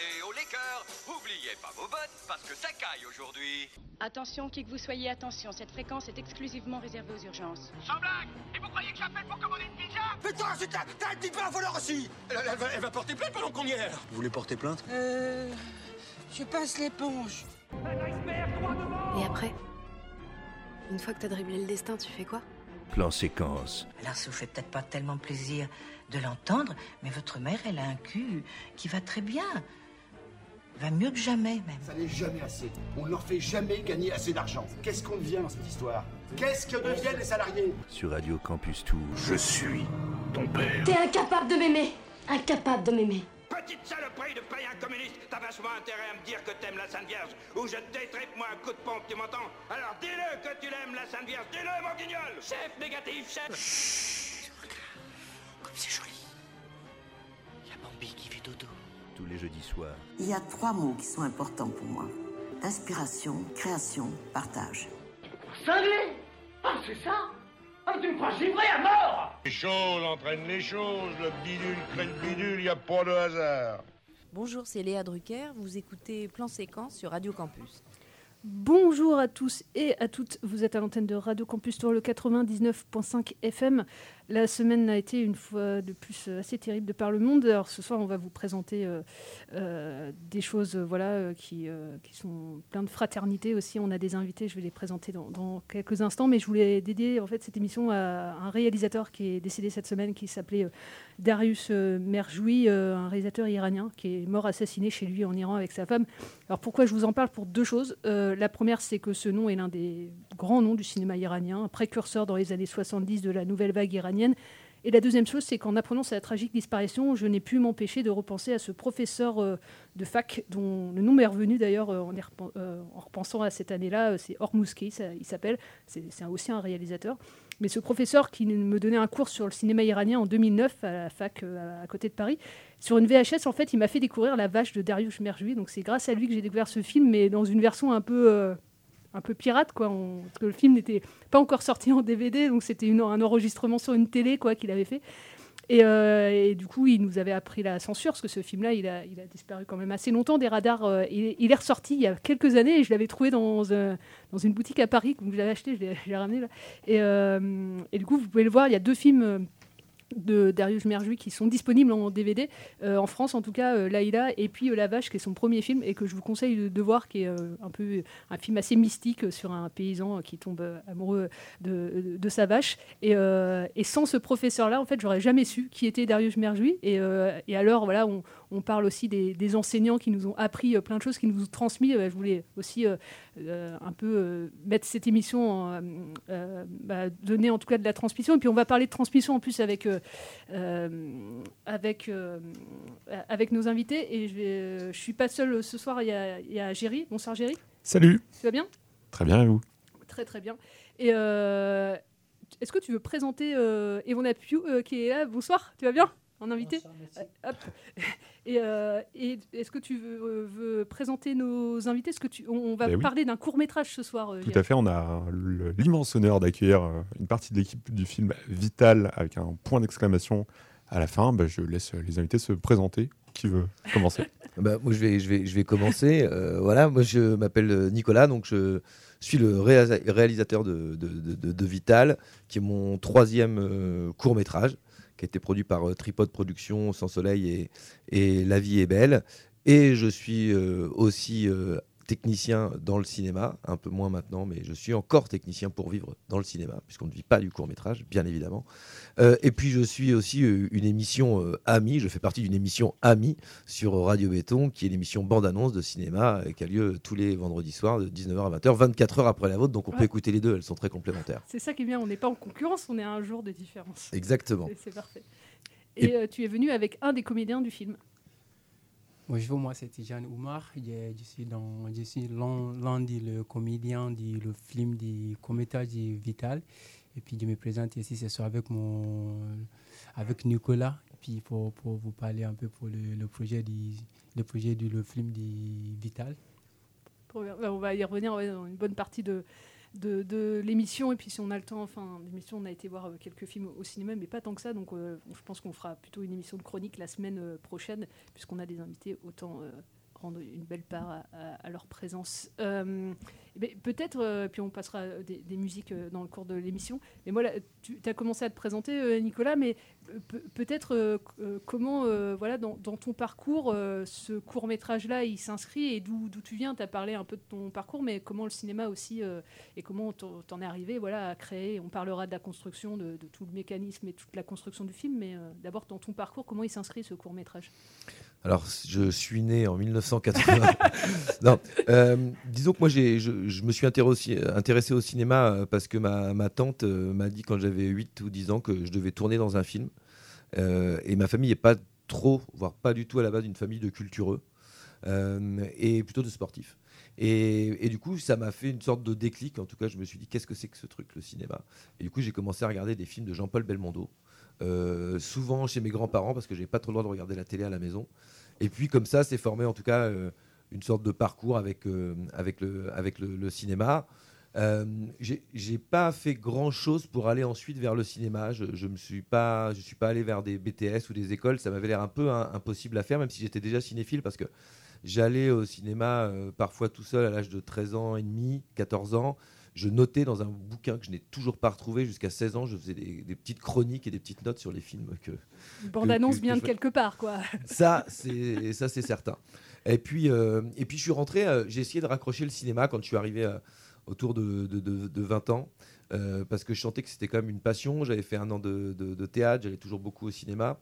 Et aux Lakers, oubliez pas vos bottes parce que ça caille aujourd'hui. Attention, qui que vous soyez, attention, cette fréquence est exclusivement réservée aux urgences. Sans blague Et vous croyez que j'appelle pour commander une pizza? Putain, c'est t'as t'as un petit peu un voleur aussi elle, elle va, elle va porter plainte pendant qu'on y est Vous voulez porter plainte? Euh. Je passe l'éponge. Et après Une fois que t'as dribblé le destin, tu fais quoi? Plan séquence. Alors ça vous fait peut-être pas tellement plaisir de l'entendre, mais votre mère, elle a un cul qui va très bien. Va mieux que jamais, même. Ça n'est jamais assez. On ne leur fait jamais gagner assez d'argent. Qu'est-ce qu'on devient dans cette histoire? Qu'est-ce que deviennent les salariés? Sur Radio Campus Tour. Je suis ton père. T'es incapable de m'aimer Incapable de m'aimer Petite saloperie de païen communiste T'as vachement intérêt à me dire que t'aimes la Sainte Vierge Ou je détripe moi un coup de pompe, tu m'entends? Alors dis-le que tu l'aimes la Sainte Vierge Dis-le mon guignol Chef négatif, chef Comme c'est joli. Il y a Bambi qui fait dodo. Tous les jeudis soirs. Il y a trois mots qui sont importants pour moi. Inspiration, création, partage. Cinglé? Ah c'est ça? Ah tu me crois givré à mort Les choses entraînent les choses, le bidule crée le bidule, y a pas de hasard. Bonjour, c'est Léa Drucker. Vous écoutez Plan Séquence sur Radio Campus. Bonjour à tous et à toutes. Vous êtes à l'antenne de Radio Campus Tour, le 99.5 FM. La semaine a été une fois de plus euh, assez terrible de par le monde. Ce soir, on va vous présenter euh, euh, des choses voilà, qui, sont plein de fraternité aussi. On a des invités, je vais les présenter dans, dans quelques instants. Mais je voulais dédier en fait, cette émission à un réalisateur qui est décédé cette semaine, qui s'appelait Darius euh, Merjoui, euh, un réalisateur iranien qui est mort assassiné chez lui en Iran avec sa femme. Alors pourquoi je vous en parle Pour deux choses. Euh, la première, c'est que ce nom est l'un des grands noms du cinéma iranien, un précurseur dans les années 70 de la nouvelle vague iranienne. Et la deuxième chose, c'est qu'en apprenant sa tragique disparition, je n'ai pu m'empêcher de repenser à ce professeur de fac, dont le nom m'est revenu d'ailleurs en, repensant à cette année-là, c'est Hormuzki, il s'appelle, c'est aussi un réalisateur. Mais ce professeur qui me donnait un cours sur le cinéma iranien en 2009 à la fac euh, à côté de Paris, sur une VHS, en fait, il m'a fait découvrir La Vache de Darius Merjoui. Donc c'est grâce à lui que j'ai découvert ce film, mais dans une version un peu, euh, un peu pirate, quoi. Parce que le film n'était pas encore sorti en DVD, donc c'était un enregistrement sur une télé, quoi, qu'il avait fait. Et, euh, et du coup, il nous avait appris la censure, parce que ce film-là, il a, disparu quand même assez longtemps des radars. euh, il, est ressorti il y a quelques années, et je l'avais trouvé dans, une boutique à Paris, donc je l'avais acheté, je l'ai je l'ai ramené là. Et, euh, et du coup, vous pouvez le voir, il y a deux films. De Darius Merjoui qui sont disponibles en DVD euh, en France en tout cas euh, Laïla et puis euh, La Vache qui est son premier film et que je vous conseille de, voir qui est euh, un peu un film assez mystique sur un paysan qui tombe amoureux de, sa vache. Et, sans ce professeur là en fait j'aurais jamais su qui était Darius Merjoui et, et alors voilà on, on parle aussi des, des enseignants qui nous ont appris euh, plein de choses qui nous ont transmis. Euh, je voulais aussi euh, euh, un peu euh, mettre cette émission en, bah, donner en tout cas de la transmission. Et puis on va parler de transmission en plus avec euh, euh, avec euh, avec nos invités. Et je je suis pas seule ce soir. Il y a, il y a Géry. Bonsoir Géry. Salut. tu vas bien? Très bien, et vous? Très très bien. Et euh, est-ce que tu veux présenter euh, Evon Apiou euh, qui est là? Bonsoir tu vas bien? En invité Euh, hop. et, euh, et est-ce que tu veux, euh, veux présenter nos invités? Est-ce que tu on, on va Ben oui. parler d'un court métrage ce soir euh, Tout à fait, on a l'immense honneur d'accueillir euh, une partie de l'équipe du film Vital avec un point d'exclamation à la fin. Bah, je laisse les invités se présenter. Qui veut commencer? Bah, moi, je vais, je vais, je vais commencer. Euh, voilà, moi, je m'appelle Nicolas, donc je suis le réa- réalisateur de, de, de- de- de Vital, qui est mon troisième court métrage, qui a été produit par euh, Tripod Productions, Sans Soleil et, La vie est belle. Et je suis euh, aussi euh, technicien dans le cinéma, un peu moins maintenant, mais je suis encore technicien pour vivre dans le cinéma, puisqu'on ne vit pas du court métrage, bien évidemment. Euh, et puis je suis aussi euh, une émission euh, Ami, je fais partie d'une émission Ami sur Radio Béton, qui est l'émission bande-annonce de cinéma euh, qui a lieu tous les vendredis soirs de 19h à 20h, 24 heures après la vôtre, donc on peut écouter les deux, elles sont très complémentaires. C'est ça qui est bien, on n'est pas en concurrence, on est à un jour de différence. Exactement. C'est- parfait. Et, tu es venu avec un des comédiens du film. Bonjour, moi c'est Tijan Oumar. Je, suis, dans, je l'un le comédiens du le film du cométage du Vital. Et puis je me présente ici ce soir avec, mon, avec Nicolas. Puis pour, pour vous parler un peu pour le, le projet du le projet du le film du Vital. Bah, On va y revenir dans une bonne partie de, de, l'émission. Et puis si on a le temps, enfin, l'émission, on a été voir euh, quelques films au cinéma, mais pas tant que ça. Donc euh, je pense qu'on fera plutôt une émission de chronique la semaine euh, prochaine, puisqu'on a des invités, autant une belle part à, leur présence. Euh, Peut-être, euh, puis on passera euh, des, musiques dans le cours de l'émission. Mais moi, là, tu as commencé à te présenter, Nicolas, mais pe- peut-être comment, voilà, dans, ton parcours, ce court métrage-là, il s'inscrit et d'où tu viens? Tu as parlé un peu de ton parcours, mais comment le cinéma aussi et comment t'en es arrivé, voilà, à créer? On parlera de la construction, de, tout le mécanisme et toute la construction du film, mais d'abord dans ton parcours, comment il s'inscrit ce court métrage Alors, je suis né en 1980. non, euh, disons que moi, j'ai- je, je me suis intéressé, intéressé au cinéma euh, parce que ma, ma tante euh, m'a dit quand j'avais 8 ou 10 ans que je devais tourner dans un film. Euh, et ma famille n'est pas trop, voire pas du tout à la base d'une famille de cultureux, euh, et plutôt de sportifs. Et, et du coup, ça m'a fait une sorte de déclic. En tout cas, je me suis dit, qu'est-ce que c'est que ce truc, le cinéma? Et du coup, j'ai commencé à regarder des films de Jean-Paul Belmondo, euh, souvent chez mes grands-parents, parce que j'ai pas trop le droit de regarder la télé à la maison. Et puis, comme ça, c'est formé en tout cas euh, une sorte de parcours avec, euh, avec, le, avec le, le cinéma. J'ai pas fait grand chose pour aller ensuite vers le cinéma. Je, je me suis pas, je suis pas allé vers des BTS ou des écoles. Ça m'avait l'air un peu impossible à faire, même si j'étais déjà cinéphile, parce que j'allais au cinéma parfois tout seul à l'âge de 13 ans et demi, 14 ans. Je notais dans un bouquin que je n'ai toujours pas retrouvé jusqu'à 16 ans. Je faisais des, des petites chroniques et des petites notes sur les films que. Bande-annonce que je de quelque part, quoi. Ça, c'est ça, c'est certain. Et puis, euh, et puis, je suis rentré. euh, j'ai essayé de raccrocher le cinéma quand je suis arrivé euh, autour de, de, de- de 20 ans, euh, parce que je sentais que c'était quand même une passion. J'avais fait un an de théâtre, j'allais toujours beaucoup au cinéma.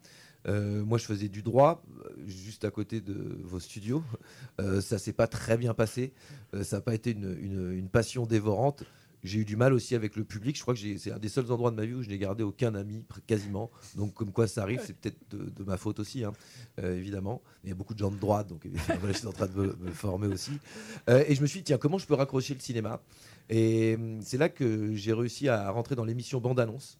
Euh, moi, je faisais du droit, euh, juste à côté de vos studios. Euh, ça s'est pas très bien passé. Euh, ça n'a pas été une, passion dévorante. J'ai eu du mal aussi avec le public. Je crois que c'est un des seuls endroits de ma vie où je n'ai gardé aucun ami, quasiment. Donc, comme quoi ça arrive, c'est peut-être de, ma faute aussi, hein, évidemment. Il y a beaucoup de gens de droite, donc je suis en train de me, me former aussi. Et je me suis dit, tiens, comment je peux raccrocher le cinéma? Et hum, c'est là que j'ai réussi à rentrer dans l'émission Bande Annonce.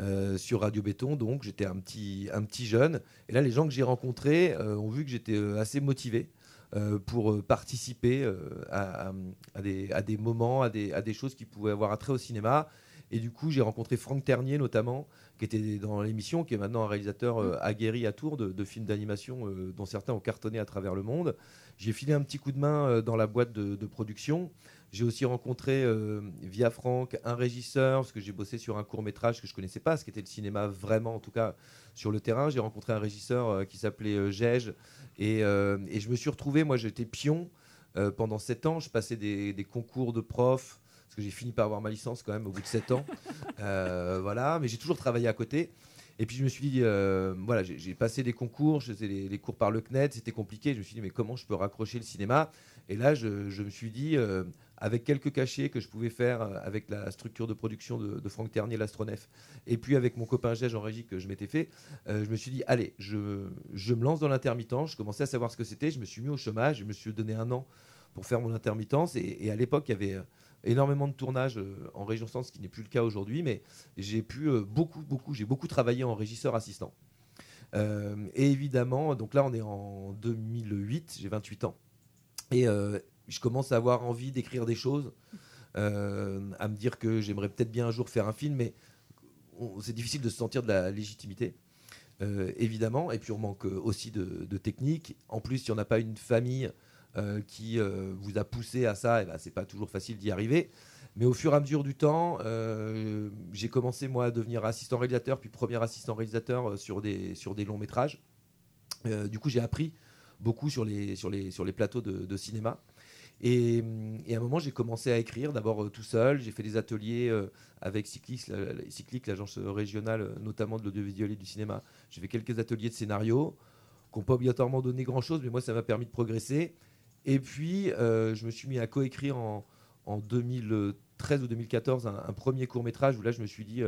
Euh, sur Radio Béton, donc j'étais un petit, un petit jeune. Et là, les gens que j'ai rencontrés euh, ont vu que j'étais euh, assez motivé euh, pour participer à, à- à des, à des moments, à des, à des choses qui pouvaient avoir attrait au cinéma. Et du coup, j'ai rencontré Franck Ternier notamment, qui était dans l'émission, qui est maintenant un réalisateur euh, aguerri à Tours de, de films d'animation euh, dont certains ont cartonné à travers le monde. J'ai filé un petit coup de main euh, dans la boîte de, de production. J'ai aussi rencontré euh, via Franck un régisseur, parce que j'ai bossé sur un court métrage que je connaissais pas, ce qui était le cinéma vraiment, en tout cas sur le terrain. J'ai rencontré un régisseur euh, qui s'appelait euh, Gege, et, je me suis retrouvé, moi j'étais pion pendant sept ans. Je passais des, concours de profs, parce que j'ai fini par avoir ma licence quand même au bout de sept ans. Voilà, mais j'ai toujours travaillé à côté. Et puis je me suis dit, voilà, j'ai passé des concours, je faisais les, cours par le CNED, c'était compliqué. Je me suis dit, mais comment je peux raccrocher le cinéma? Et là, je, me suis dit, avec quelques cachets que je pouvais faire euh, avec la structure de production de, Franck Ternier, l'astronef, et puis avec mon copain Gege en régie que je m'étais fait, euh, je me suis dit, allez, je, je me lance dans l'intermittence. Je commençais à savoir ce que c'était. Je me suis mis au chômage. Je me suis donné un an pour faire mon intermittence. Et, à l'époque, il y avait euh, énormément de tournages en région centre, ce qui n'est plus le cas aujourd'hui. Mais j'ai pu beaucoup, beaucoup, j'ai beaucoup travaillé en régisseur assistant. Et évidemment, donc là, on est en 2008. J'ai 28 ans. Et je commence à avoir envie d'écrire des choses, euh, à me dire que j'aimerais peut-être bien un jour faire un film, mais c'est difficile de se sentir de la légitimité. euh, évidemment, et puis on manque euh, aussi de, technique. En plus, si on n'a pas une famille qui vous a poussé à ça, et ben, c'est pas toujours facile d'y arriver. Mais au fur et à mesure du temps, j'ai commencé moi à devenir assistant réalisateur, puis premier assistant réalisateur sur des, sur des longs métrages. Du coup, j'ai appris beaucoup sur les, sur les, sur les plateaux de cinéma. Et, et à un moment, j'ai commencé à écrire, d'abord euh, tout seul. J'ai fait des ateliers euh, avec Cyclic, l'agence régionale, euh, notamment de l'audiovisuel et du cinéma. J'ai fait quelques ateliers de scénario qui n'ont pas obligatoirement donné grand-chose, mais moi, ça m'a permis de progresser. Et puis, je me suis mis à coécrire en, en 2013 ou 2014 un, un premier court-métrage où là, je me suis dit,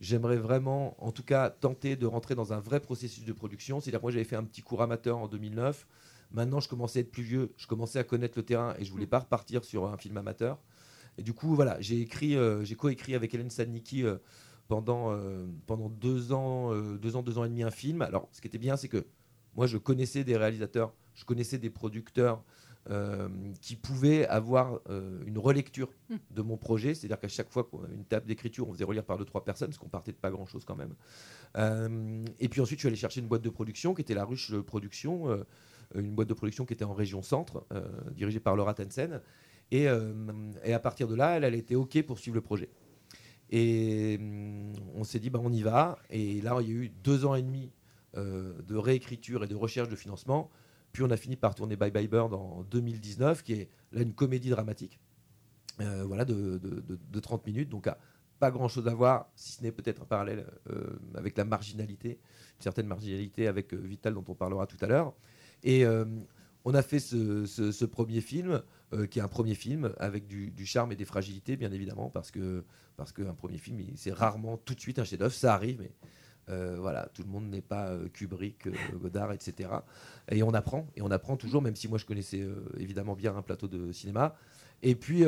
j'aimerais vraiment, en tout cas, tenter de rentrer dans un vrai processus de production. C'est-à-dire, moi, j'avais fait un petit court amateur en 2009. Maintenant, je commençais à être plus vieux, je commençais à connaître le terrain et je voulais pas repartir sur un film amateur. Et du coup, voilà, j'ai écrit, euh, j'ai coécrit avec Hélène Sadnicki euh, pendant, euh, pendant deux ans, deux ans, deux ans et demi un film. Alors, ce qui était bien, c'est que moi, je connaissais des réalisateurs, je connaissais des producteurs qui pouvaient avoir une relecture Mm. de mon projet. C'est-à-dire qu'à chaque fois qu'on avait une table d'écriture, on faisait relire par deux, trois personnes, parce qu'on partait de pas grand-chose quand même. Et puis ensuite, je suis allé chercher une boîte de production qui était la Ruche Production, une boîte de production qui était en région centre, euh, dirigée par Laura Tensen. Et, euh, et à partir de là, elle, était OK pour suivre le projet. Et hum, on s'est dit, bah, on y va. Et là, il y a eu deux ans et demi euh, de réécriture et de recherche de financement. Puis on a fini par tourner Bye Bye Bird en 2019, qui est là une comédie dramatique, euh, voilà, de, de- de- de 30 minutes. Donc pas grand-chose à voir, si ce n'est peut-être un parallèle euh, avec la marginalité, une certaine marginalité avec euh, Vital dont on parlera tout à l'heure. Et euh, on a fait ce, premier film, euh, qui est un premier film avec du, charme et des fragilités, bien évidemment, parce que parce qu'un premier film, il- c'est rarement tout de suite un chef-d'œuvre. Ça arrive, mais euh, voilà, tout le monde n'est pas Kubrick, Godard, etc. Et on apprend, et on apprend toujours, même si moi je connaissais évidemment bien un plateau de cinéma. Et puis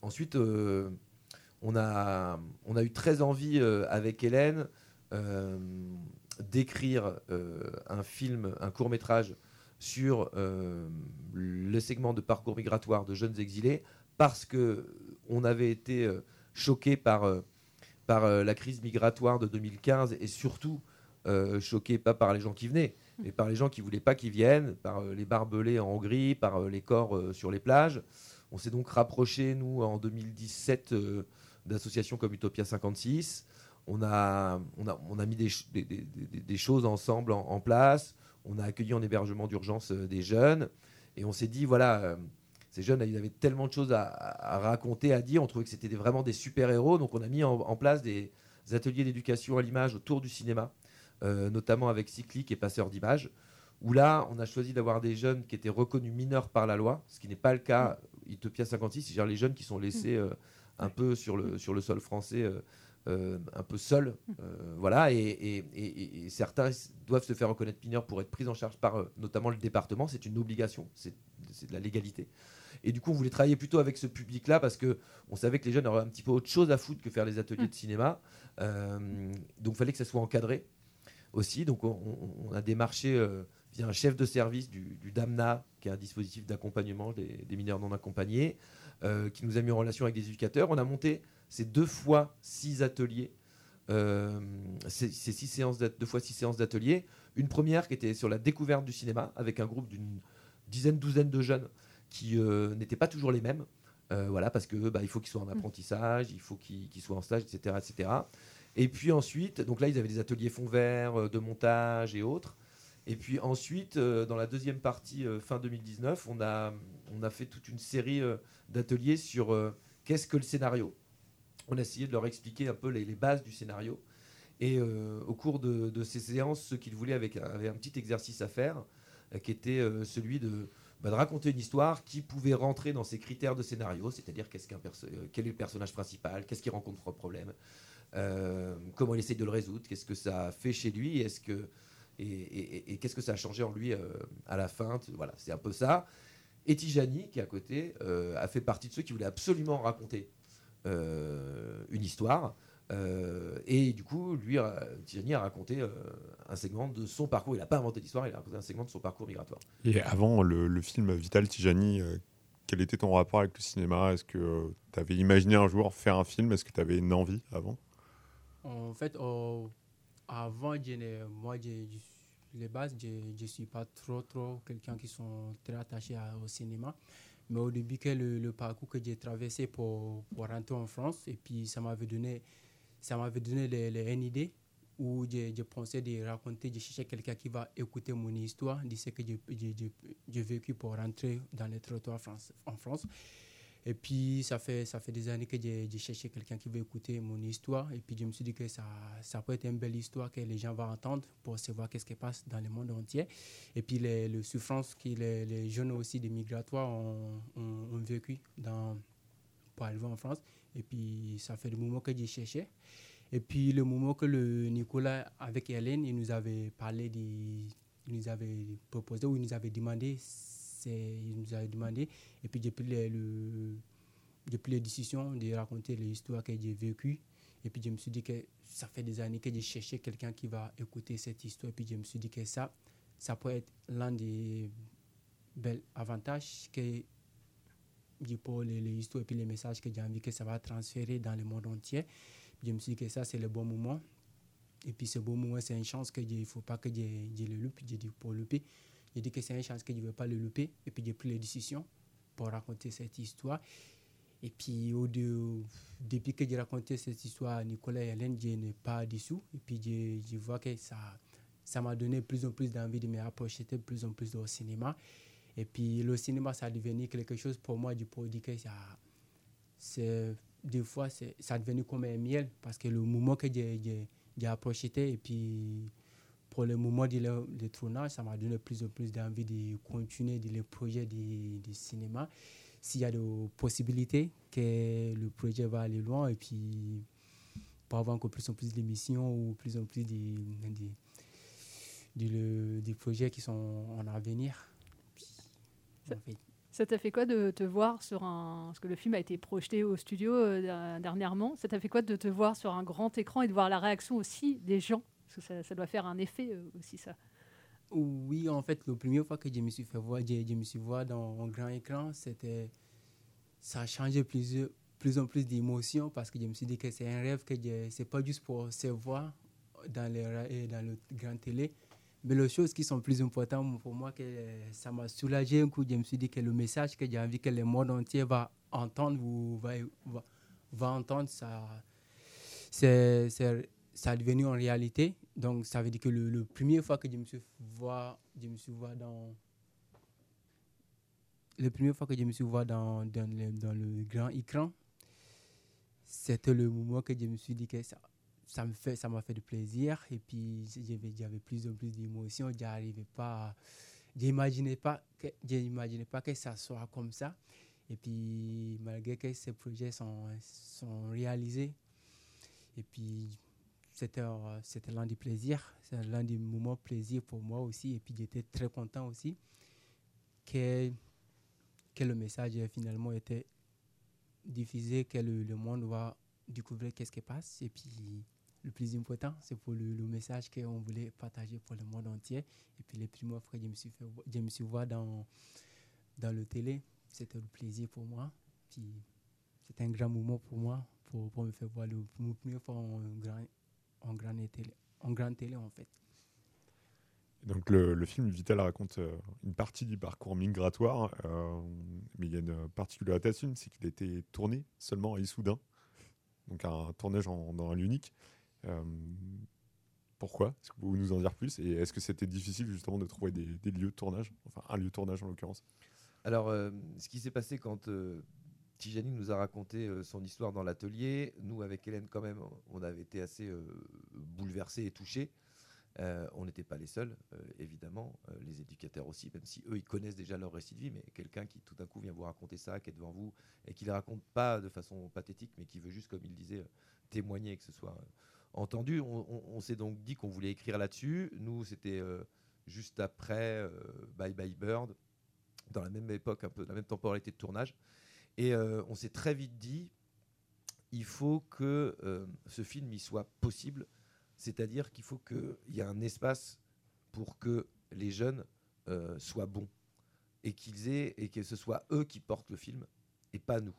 ensuite, on, a, on a eu très envie avec Hélène d'écrire un film, un court métrage sur euh, le segment de parcours migratoire de jeunes exilés, parce que on avait été euh, choqué par euh, par la crise migratoire de 2015 et surtout euh, choqué pas par les gens qui venaient, mais par les gens qui voulaient pas qu'ils viennent, par les barbelés en Hongrie, par les corps sur les plages. On s'est donc rapproché, nous, en 2017, euh, d'associations comme Utopia 56. On a, on a, on a mis des, des- choses ensemble en, en place. On a accueilli en hébergement d'urgence euh, des jeunes. Et on s'est dit, voilà, euh, ces jeunes, ils avaient tellement de choses à, à raconter, à dire. On trouvait que c'était vraiment des super-héros. Donc on a mis en, en place des ateliers d'éducation à l'image autour du cinéma, euh, notamment avec Cyclique et Passeur d'images, où là, on a choisi d'avoir des jeunes qui étaient reconnus mineurs par la loi, ce qui n'est pas le cas Utopia 56, c'est-à-dire les jeunes qui sont laissés euh, un peu sur le, sur le sol français, euh, euh, un peu seuls. euh, voilà, et, et- et- et certains doivent se faire reconnaître mineurs pour être pris en charge par euh, notamment le département. C'est une obligation, c'est de la légalité. Et du coup, on voulait travailler plutôt avec ce public-là parce que on savait que les jeunes auraient un petit peu autre chose à foutre que faire les ateliers de cinéma. Donc, il fallait que ça soit encadré aussi. Donc, on, a démarché via un chef de service du, du DAMNA, qui est un dispositif d'accompagnement des, des mineurs non accompagnés, qui nous a mis en relation avec des éducateurs. On a monté ces deux fois six ateliers. euh, ces, ces six séances deux fois six séances d'ateliers. Une première qui était sur la découverte du cinéma avec un groupe d'une dizaine, douzaine de jeunes qui euh, n'étaient pas toujours les mêmes. Euh, voilà, parce que bah, il faut qu'ils soient en apprentissage, il faut qu'ils soient en stage, etc., etc. Et puis ensuite, donc là, ils avaient des ateliers fond vert, euh, de montage et autres. Et puis ensuite, dans la deuxième partie, fin 2019, on a, on a fait toute une série d'ateliers sur qu'est-ce que le scénario? On a essayé de leur expliquer un peu les, bases du scénario. Et euh, au cours de, ces séances, ceux qui le voulaient avec, un petit exercice à faire, euh, qui était euh, celui de, bah, de raconter une histoire qui pouvait rentrer dans ces critères de scénario, c'est-à-dire quel est le personnage principal, qu'est-ce qu'il rencontre comme problème, comment il essaye de le résoudre, qu'est-ce que ça fait chez lui, et, qu'est-ce que ça a changé en lui à la fin. Voilà, c'est un peu ça. Et Tijani, qui est à côté, a fait partie de ceux qui voulaient absolument raconter une histoire. Euh, et du coup, lui, euh, Tijani a raconté euh, un segment de son parcours. Il n'a pas inventé l'histoire, il a raconté un segment de son parcours migratoire. Et avant le, le film Vital Tijani, euh, quel était ton rapport avec le cinéma? Est-ce que tu avais imaginé un jour faire un film? Est-ce que tu avais une envie avant? En fait, euh, avant, je moi, je, les bases, je ne suis pas trop, trop quelqu'un qui sont très attachés à- au cinéma. Mais au début, le, parcours que j'ai traversé pour, pour rentrer en France, et puis ça m'avait donné, ça m'avait donné les, les- une idée où je, je pensais de raconter, de chercher quelqu'un qui va écouter mon histoire, de ce que j'ai vécu pour rentrer dans les territoires France, en France. Et puis, ça fait, ça fait des années que j'ai cherché quelqu'un qui veut écouter mon histoire. Et puis, je me suis dit que ça, ça peut être une belle histoire que les gens vont entendre pour savoir qu'est-ce qui passe dans le monde entier. Et puis, les, les souffrances que les, les jeunes aussi des migratoires ont, ont- ont vécu dans, pour arriver en France. Et puis, ça fait des moments que j'ai cherché. Et puis, le moment que le Nicolas, avec Hélène, il nous avait parlé, il nous avait proposé ou il nous avait demandé, il nous avait demandé. Et puis, j'ai pris les, le, j'ai les décisions de raconter l'histoire que j'ai vécue. Et puis, je me suis dit que ça fait des années que j'ai cherché quelqu'un qui va écouter cette histoire. Et puis, je me suis dit que ça, ça peut être l'un des bel avantage que pour les, histoires et les messages que j'ai envie que ça va transférer dans le monde entier. Je me suis dit que ça, c'est le bon moment. Et puis ce bon moment, c'est une chance que il ne faut pas que je, le loupe. J'ai dit pour louper. J'ai dit que c'est une chance que je ne veux pas le louper. Et puis j'ai pris les décisions pour raconter cette histoire. Et puis, au de, depuis que j'ai raconté cette histoire à Nicolas et Hélène, je n'ai pas dessous. Et puis, je, je vois que ça ça m'a donné plus en plus d'envie de me rapprocher de plus en plus au cinéma. Et puis, le cinéma, ça a devenu quelque chose pour moi, du produit que ça. C'est, des fois, ça a devenu comme un miel parce que le moment que j'ai approché, et puis pour le moment du le, tournage, ça m'a donné plus en plus d'envie de continuer le projet du, cinéma s'il y a des possibilités que le projet va aller loin et puis pour avoir encore plus en plus d'émissions ou plus en plus de, projets qui sont en avenir. Ça t'a fait quoi de te voir sur un. Parce que le film a été projeté au studio euh, dernièrement. Ça t'a fait quoi de te voir sur un grand écran et de voir la réaction aussi des gens ça, doit faire un effet euh, aussi, ça. Oui, en fait, la première fois que je me suis fait voir, je, me suis voir dans un grand écran, c'était, ça a changé plus, plus en plus d'émotions parce que je me suis dit que c'est un rêve que c'est pas juste pour se voir dans, les, dans le grand télé, mais les choses qui sont plus importantes pour moi, que ça m'a soulagé un coup. Je me suis dit que le message que j'ai envie que le monde entier va entendre ou va, entendre, ça, c'est, ça a devenu en réalité. Donc, ça veut dire que le, le fois que je me suis voir, je me suis voir dans la première fois que je me suis vu dans, dans le grand écran, c'était le moment que je me suis dit que ça, ça me fait ça m'a fait du plaisir. Et puis j'avais plus en plus d'émotions. J'arrivais pas j'imaginais pas que j'imaginais pas que ça soit comme ça. Et puis malgré que ces projets sont, sont réalisés et puis c'était, euh, c'était l'un des plaisirs, c'est l'un des moments plaisir pour moi aussi. Et puis j'étais très content aussi que, que le message finalement était diffusé, que le, monde va découvrir qu'est-ce qui passe. Et puis le plus important, c'est pour le, message qu'on voulait partager pour le monde entier. Et puis les fois que je me suis, je me suis vu dans, dans le télé, c'était le plaisir pour moi. Puis c'était un grand moment pour moi, pour, pour me faire voir le, première fois en grand, en grande télé, en grande télé en fait. Donc le, le, film Vital raconte euh, une partie du parcours migratoire, euh, mais il y a une particularité à ce film, c'est qu'il a été tourné seulement à Issoudun, donc un tournage en, dans un lieu unique. Euh, pourquoi? Est-ce que vous pouvez nous en dire plus? Et est-ce que c'était difficile justement de trouver des, des, lieux de tournage, enfin un lieu de tournage en l'occurrence. Alors, ce qui s'est passé quand Tijani nous a raconté euh, son histoire dans l'atelier. Nous, avec Hélène, quand même, on avait été assez euh, bouleversés et touchés. Euh, on n'était pas les seuls, évidemment, les éducateurs aussi, même si eux, ils connaissent déjà leur récit de vie, mais quelqu'un qui tout d'un coup vient vous raconter ça, qui est devant vous, et qui ne le raconte pas de façon pathétique, mais qui veut juste, comme il disait, témoigner et que ce soit entendu. On, s'est donc dit qu'on voulait écrire là-dessus. Nous, c'était juste après Bye Bye Bird, dans la même époque, un peu, la même temporalité de tournage. Et euh, on s'est très vite dit, il faut que euh, ce film y soit possible, c'est-à-dire qu'il faut qu'il y ait un espace pour que les jeunes euh, soient bons et qu'ils aient et que ce soit eux qui portent le film et pas nous.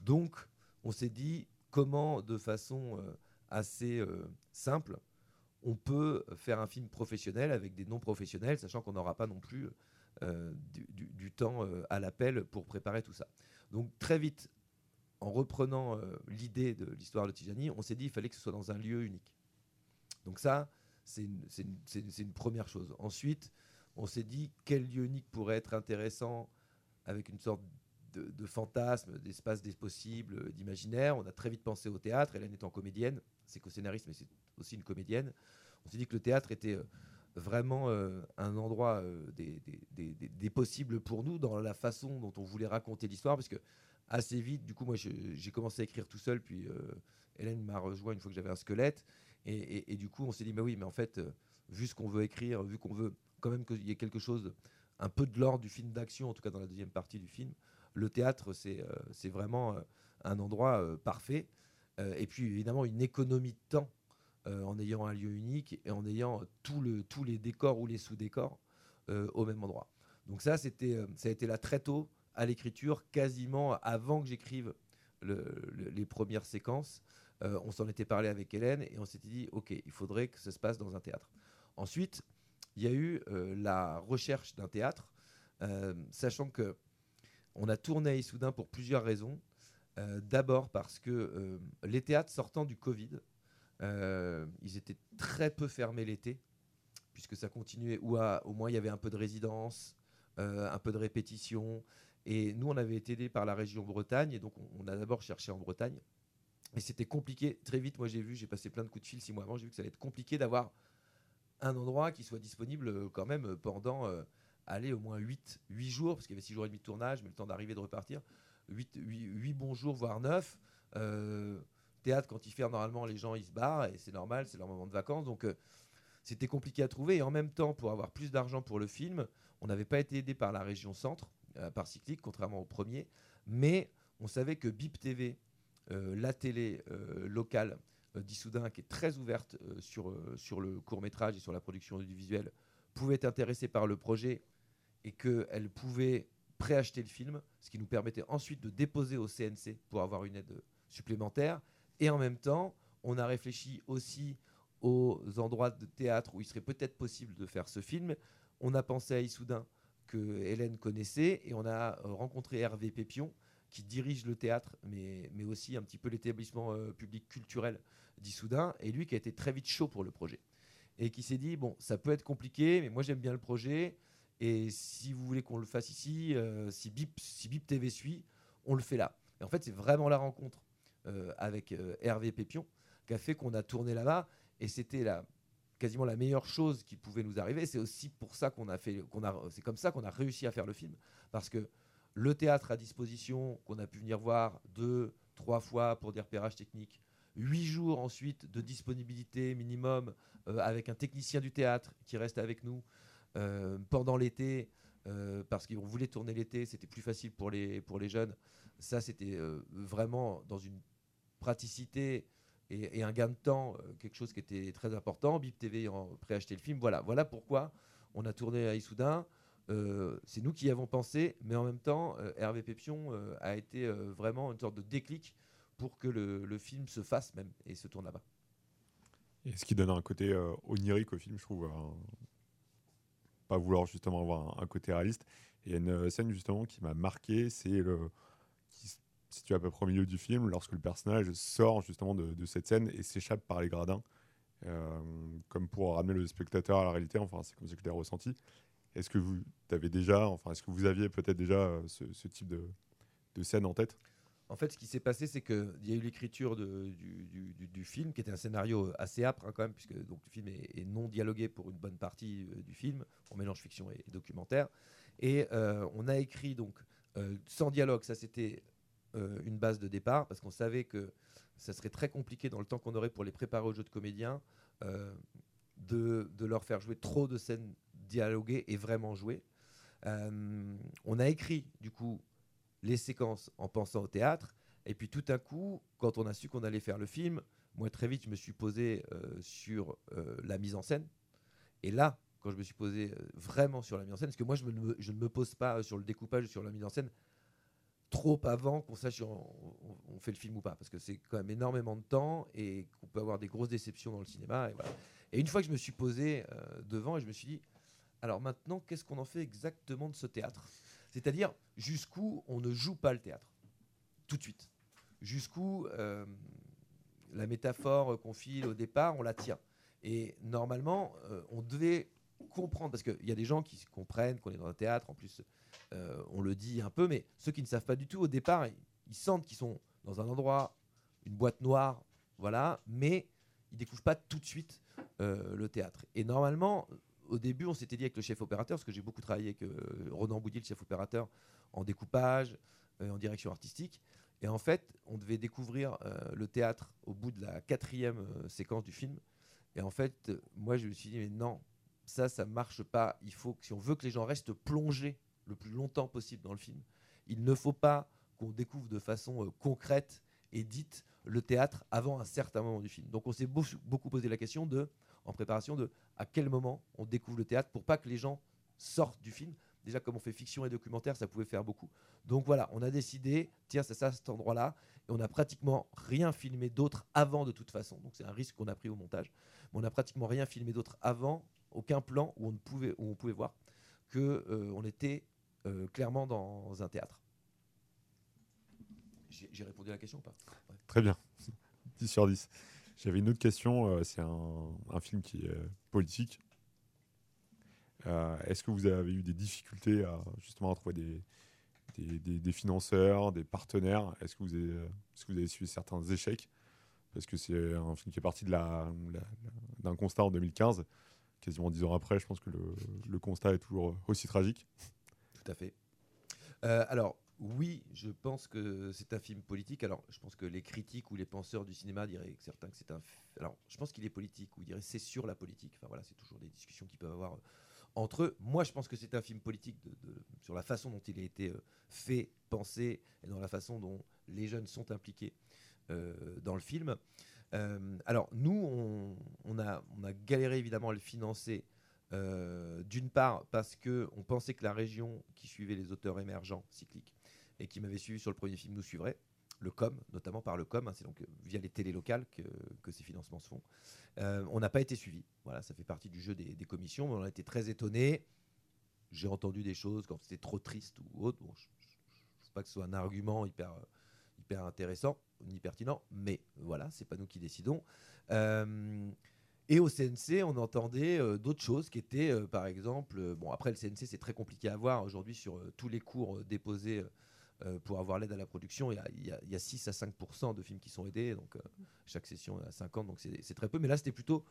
Donc, on s'est dit comment, de façon assez simple, on peut faire un film professionnel avec des non professionnels, sachant qu'on n'aura pas non plus du, temps à l'appel pour préparer tout ça. Donc très vite, en reprenant euh, l'idée de l'histoire de Tijani, on s'est dit qu'il fallait que ce soit dans un lieu unique. Donc ça, c'est une, première chose. Ensuite, on s'est dit quel lieu unique pourrait être intéressant avec une sorte de, fantasme, d'espace des possibles, d'imaginaire. On a très vite pensé au théâtre. Hélène étant comédienne, c'est co-scénariste, mais c'est aussi une comédienne. On s'est dit que le théâtre était euh, vraiment euh, un endroit euh, des, des, possibles pour nous dans la façon dont on voulait raconter l'histoire, parce que assez vite, du coup, moi, j'ai commencé à écrire tout seul, puis euh, Hélène m'a rejoint une fois que j'avais un squelette, et, du coup, on s'est dit, mais oui, mais en fait, vu ce qu'on veut écrire, vu qu'on veut quand même qu'il y ait quelque chose, un peu de l'ordre du film d'action, en tout cas dans la deuxième partie du film, le théâtre, c'est vraiment un endroit parfait. et puis, évidemment, une économie de temps en ayant un lieu unique et en ayant tous les décors ou les sous-décors euh, au même endroit. Donc ça, euh, ça a été là très tôt à l'écriture, quasiment avant que j'écrive les premières séquences. Euh, on s'en était parlé avec Hélène et on s'était dit, ok, il faudrait que ça se passe dans un théâtre. Ensuite, il y a eu euh, la recherche d'un théâtre, sachant que on a tourné à Issoudun pour plusieurs raisons. D'abord parce que les théâtres sortant du Covid, ils étaient très peu fermés l'été, puisque ça continuait, ou au moins il y avait un peu de résidence, euh, un peu de répétition. Et nous, on avait été aidés par la région Bretagne, et donc on, a d'abord cherché en Bretagne. Et c'était compliqué. Très vite, moi j'ai vu, j'ai passé plein de coups de fil six mois avant, j'ai vu que ça allait être compliqué d'avoir un endroit qui soit disponible euh, quand même pendant, euh, aller au moins 8, 8 jours, parce qu'il y avait 6 jours et demi de tournage, mais le temps d'arriver, de repartir. 8, 8, bons jours, voire 9. Théâtre, quand il ferme, normalement, les gens, ils se barrent, et c'est normal, c'est leur moment de vacances. Donc, c'était compliqué à trouver. Et en même temps, pour avoir plus d'argent pour le film, on n'avait pas été aidé par la région centre, euh, par Cyclique, contrairement au premier. Mais on savait que BIP TV, euh, la télé euh, locale d'Issoudun, qui est très ouverte sur, sur le court métrage et sur la production audiovisuelle, pouvait être intéressée par le projet et qu'elle pouvait préacheter le film, ce qui nous permettait ensuite de déposer au CNC pour avoir une aide supplémentaire. Et en même temps, on a réfléchi aussi aux endroits de théâtre où il serait peut-être possible de faire ce film. On a pensé à Issoudun, que Hélène connaissait, et on a euh, rencontré Hervé Pépion, qui dirige le théâtre, mais, mais aussi un petit peu l'établissement euh, public culturel d'Issoudun, et lui qui a été très vite chaud pour le projet. Et qui s'est dit, bon, ça peut être compliqué, mais moi j'aime bien le projet, et si vous voulez qu'on le fasse ici, euh, si, BIP, si BIP TV suit, on le fait là. Et en fait, c'est vraiment la rencontre avec Hervé Pépion qui a fait qu'on a tourné là-bas. Et c'était la, quasiment la meilleure chose qui pouvait nous arriver. C'est aussi pour ça qu'on a fait, qu'on a, c'est comme ça qu'on a réussi à faire le film, parce que le théâtre à disposition, qu'on a pu venir voir deux, trois fois pour des repérages techniques, huit jours ensuite de disponibilité minimum euh, avec un technicien du théâtre qui reste avec nous euh, pendant l'été. Euh, parce qu'on voulait tourner l'été, c'était plus facile pour les, pour les jeunes. Ça, c'était vraiment dans une praticité et, un gain de temps, euh, quelque chose qui était très important. Bip TV en préacheté le film. Voilà, voilà pourquoi on a tourné à Issoudun. Euh, c'est nous qui y avons pensé, mais en même temps, euh, Hervé Pépion a été vraiment une sorte de déclic pour que le, film se fasse même et se tourne là-bas. Et ce qui donne un côté onirique au film, je trouve. pas vouloir justement avoir un, côté réaliste. Il y a une scène justement qui m'a marqué, c'est le tu es à peu près au milieu du film, lorsque le personnage sort justement de, cette scène et s'échappe par les gradins, euh, comme pour ramener le spectateur à la réalité. Enfin, c'est comme ça que je l'ai ressenti. Est-ce que vous avez déjà, enfin, est-ce que vous aviez peut-être déjà euh, ce, type de, scène en tête? En fait, ce qui s'est passé, c'est qu'il y a eu l'écriture du, film, qui était un scénario assez âpre hein, quand même, puisque donc, le film est, non dialogué pour une bonne partie euh, du film. On mélange fiction et, documentaire. Et on a écrit donc sans dialogue, ça c'était euh, une base de départ parce qu'on savait que ça serait très compliqué dans le temps qu'on aurait pour les préparer au jeu de comédiens euh, de, leur faire jouer trop de scènes dialoguées et vraiment jouer. Euh, on a écrit du coup les séquences en pensant au théâtre et puis tout à coup, quand on a su qu'on allait faire le film, moi très vite je me suis posé sur la mise en scène. Et là, quand je me suis posé vraiment sur la mise en scène, parce que moi je, je ne me pose pas sur le découpage, sur la mise en scène, trop avant qu'on sache si on, fait le film ou pas, parce que c'est quand même énormément de temps et qu'on peut avoir des grosses déceptions dans le cinéma. Et, une fois que je me suis posé euh, devant, et je me suis dit, alors maintenant, qu'est-ce qu'on en fait exactement de ce théâtre? C'est-à-dire jusqu'où on ne joue pas le théâtre, tout de suite. Jusqu'où euh, la métaphore qu'on file au départ, on la tient. Et normalement, euh, on devait comprendre, parce qu'il y a des gens qui comprennent qu'on est dans un théâtre, en plus euh, on le dit un peu, mais ceux qui ne savent pas du tout, au départ, ils, sentent qu'ils sont dans un endroit, une boîte noire, voilà, mais ils découvrent pas tout de suite euh, le théâtre. Et normalement, au début, on s'était dit avec le chef opérateur, parce que j'ai beaucoup travaillé avec euh, Ronan Boudier, le chef opérateur, en découpage, en direction artistique. Et en fait, on devait découvrir le théâtre au bout de la quatrième séquence du film. Et en fait, moi, je me suis dit, mais non, ça, ça marche pas. Il faut que si on veut que les gens restent plongés le plus longtemps possible dans le film. Il ne faut pas qu'on découvre de façon euh, concrète et dite le théâtre avant un certain moment du film. Donc on s'est beaucoup posé la question de, en préparation de à quel moment on découvre le théâtre pour pas que les gens sortent du film, Déjà, comme on fait fiction et documentaire, ça pouvait faire beaucoup. Donc voilà, on a décidé, tiens, c'est ça cet endroit-là, et on n'a pratiquement rien filmé d'autre avant de toute façon. Donc c'est un risque qu'on a pris au montage. Mais on n'a pratiquement rien filmé d'autre avant, aucun plan où on, pouvait, où on pouvait voir que euh, on était clairement dans un théâtre. J'ai répondu à la question ou pas? Ouais. Très bien. 10 sur 10. J'avais une autre question. euh, c'est un, un film qui est politique. Euh, Est-ce que vous avez eu des difficultés à justement à trouver des, des, des- des financeurs, des partenaires? Est-ce que, vous avez- est-ce que vous avez suivi certains échecs? Parce que c'est un film qui est parti de la- la- la- d'un constat en 2015. Quasiment dix ans après, je pense que le, le constat est toujours aussi tragique. Tout à fait. Euh, alors, oui, je pense que c'est un film politique. Alors, je pense que les critiques ou les penseurs du cinéma diraient que certains que c'est un. Alors, je pense qu'il est politique ou diraient c'est sur la politique. Enfin voilà, c'est toujours des discussions qu'ils peuvent avoir euh, entre eux. Moi, je pense que c'est un film politique sur la façon dont il a été euh, fait, pensé et dans la façon dont les jeunes sont impliqués dans le film. Alors, nous, on a, on a galéré évidemment à le financer. Euh, D'une part, parce que on pensait que la région qui suivait les auteurs émergents cycliques et qui m'avait suivi sur le premier film nous suivrait, le COM, notamment par le COM, hein, c'est donc euh, via les télés locales que, ces financements se font. Euh, on n'a pas été suivi. Voilà, ça fait partie du jeu des, commissions, mais on a été très étonnés. J'ai entendu des choses quand c'était trop triste ou autre. Je ne pas que ce soit un argument hyper, intéressant ni pertinent, mais voilà, c'est pas nous qui décidons. Et au CNC, on entendait euh, d'autres choses qui étaient, euh, par exemple, euh, bon, après le CNC, c'est très compliqué à voir aujourd'hui sur tous les cours déposés pour avoir l'aide à la production. Il y y y a 6 à 5% de films qui sont aidés, donc euh, chaque session à 50, donc c'est très peu. Mais là, c'était plutôt,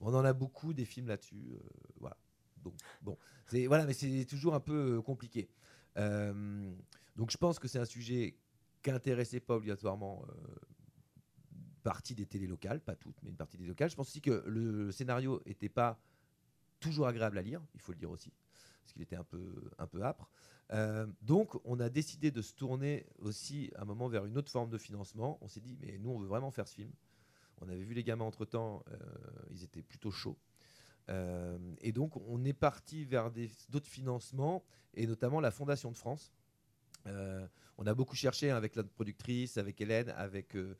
on en a beaucoup des films là-dessus, voilà. Donc bon, c'est voilà, mais c'est toujours un peu compliqué. Donc je pense que c'est un sujet qui n'intéressait pas obligatoirement partie des télés locales, pas toutes, mais une partie des locales. Je pense aussi que le scénario n'était pas toujours agréable à lire, il faut le dire aussi, parce qu'il était un peu, un peu âpre. Euh, donc, on a décidé de se tourner aussi à un moment vers une autre forme de financement. On s'est dit, mais nous, on veut vraiment faire ce film. On avait vu les gamins entre temps, ils étaient plutôt chauds. Euh, et donc, on est parti vers d'autres financements, et notamment la Fondation de France. Euh, on a beaucoup cherché avec notre productrice, avec Hélène, avec euh,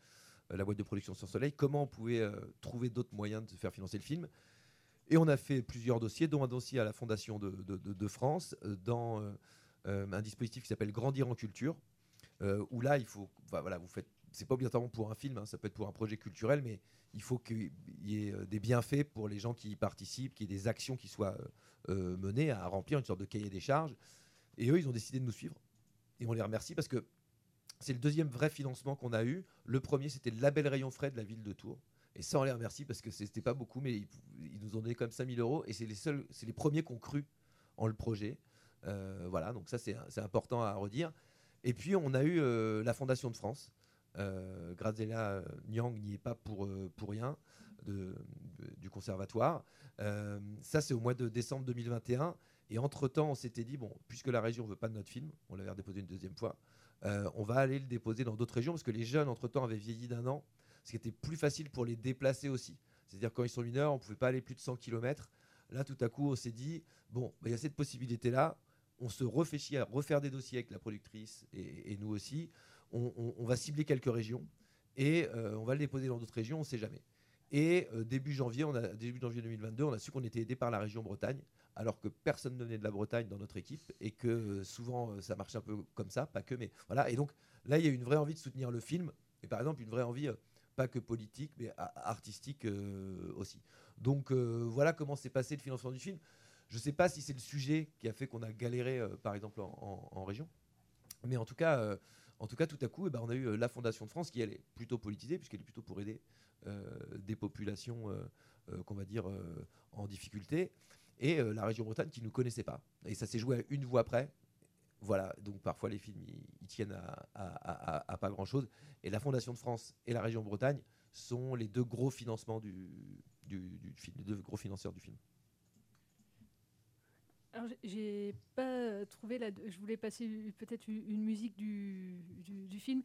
la boîte de production Sur Soleil, comment on pouvait euh, trouver d'autres moyens de faire financer le film. Et on a fait plusieurs dossiers, dont un dossier à la Fondation de, France, euh, dans euh, euh, un dispositif qui s'appelle Grandir en culture, euh, où là, il faut, enfin, voilà, vous faites, c'est pas obligatoirement pour un film, hein, ça peut être pour un projet culturel, mais il faut qu'il y ait euh, des bienfaits pour les gens qui y participent, qu'il y ait des actions qui soient euh, euh, menées à remplir une sorte de cahier des charges. Et eux, ils ont décidé de nous suivre. Et on les remercie parce que c'est le deuxième vrai financement qu'on a eu. Le premier, c'était le label Rayon Frais de la ville de Tours. Et ça, on les remercie parce que c'était pas beaucoup, mais ils, nous ont donné même 5000 euros. Et c'est les seuls, c'est les premiers qui ont cru en le projet. Euh, voilà, donc ça, c'est important à redire. Et puis, on a eu euh, la Fondation de France. Euh, Graziella euh, Nyang n'y est pas pour, rien du conservatoire. Ça, c'est au mois de décembre 2021. Et entre-temps, on s'était dit, bon, puisque la région veut pas de notre film, on l'avait redéposé une deuxième fois, euh, on va aller le déposer dans d'autres régions, parce que les jeunes, entre-temps, avaient vieilli d'un an, ce qui était plus facile pour les déplacer aussi. C'est-à-dire, quand ils sont mineurs, on ne pouvait pas aller plus de 100 km. Là, tout à coup, on s'est dit, bon, bah, il y a cette possibilité-là, on se chier à refaire des dossiers avec la productrice et, nous aussi. On va cibler quelques régions et euh, on va le déposer dans d'autres régions, on ne sait jamais. Et euh, début janvier, début janvier 2022, on a su qu'on était aidé par la région Bretagne, alors que personne ne venait de la Bretagne dans notre équipe et que euh, souvent euh, ça marche un peu comme ça, pas que, mais voilà. Et donc là, il y a une vraie envie de soutenir le film et par exemple une vraie envie, pas que politique, mais artistique aussi. Donc voilà comment s'est passé le financement du film. Je ne sais pas si c'est le sujet qui a fait qu'on a galéré, par exemple, en, région. Mais en tout cas, en tout cas, tout à coup, eh ben, on a eu euh, la Fondation de France qui est plutôt politisée puisqu'elle est plutôt pour aider euh, des populations euh, qu'on va dire en difficulté et la région Bretagne qui ne nous connaissait pas. Et ça s'est joué à une voix près. Voilà, donc parfois les films ils, tiennent à, pas grand chose. Et la Fondation de France et la région Bretagne sont les deux gros financements du, du, du film, les deux gros financeurs du film. Alors, j'ai- pas trouvé la. Je voulais passer peut-être une musique du, du, film.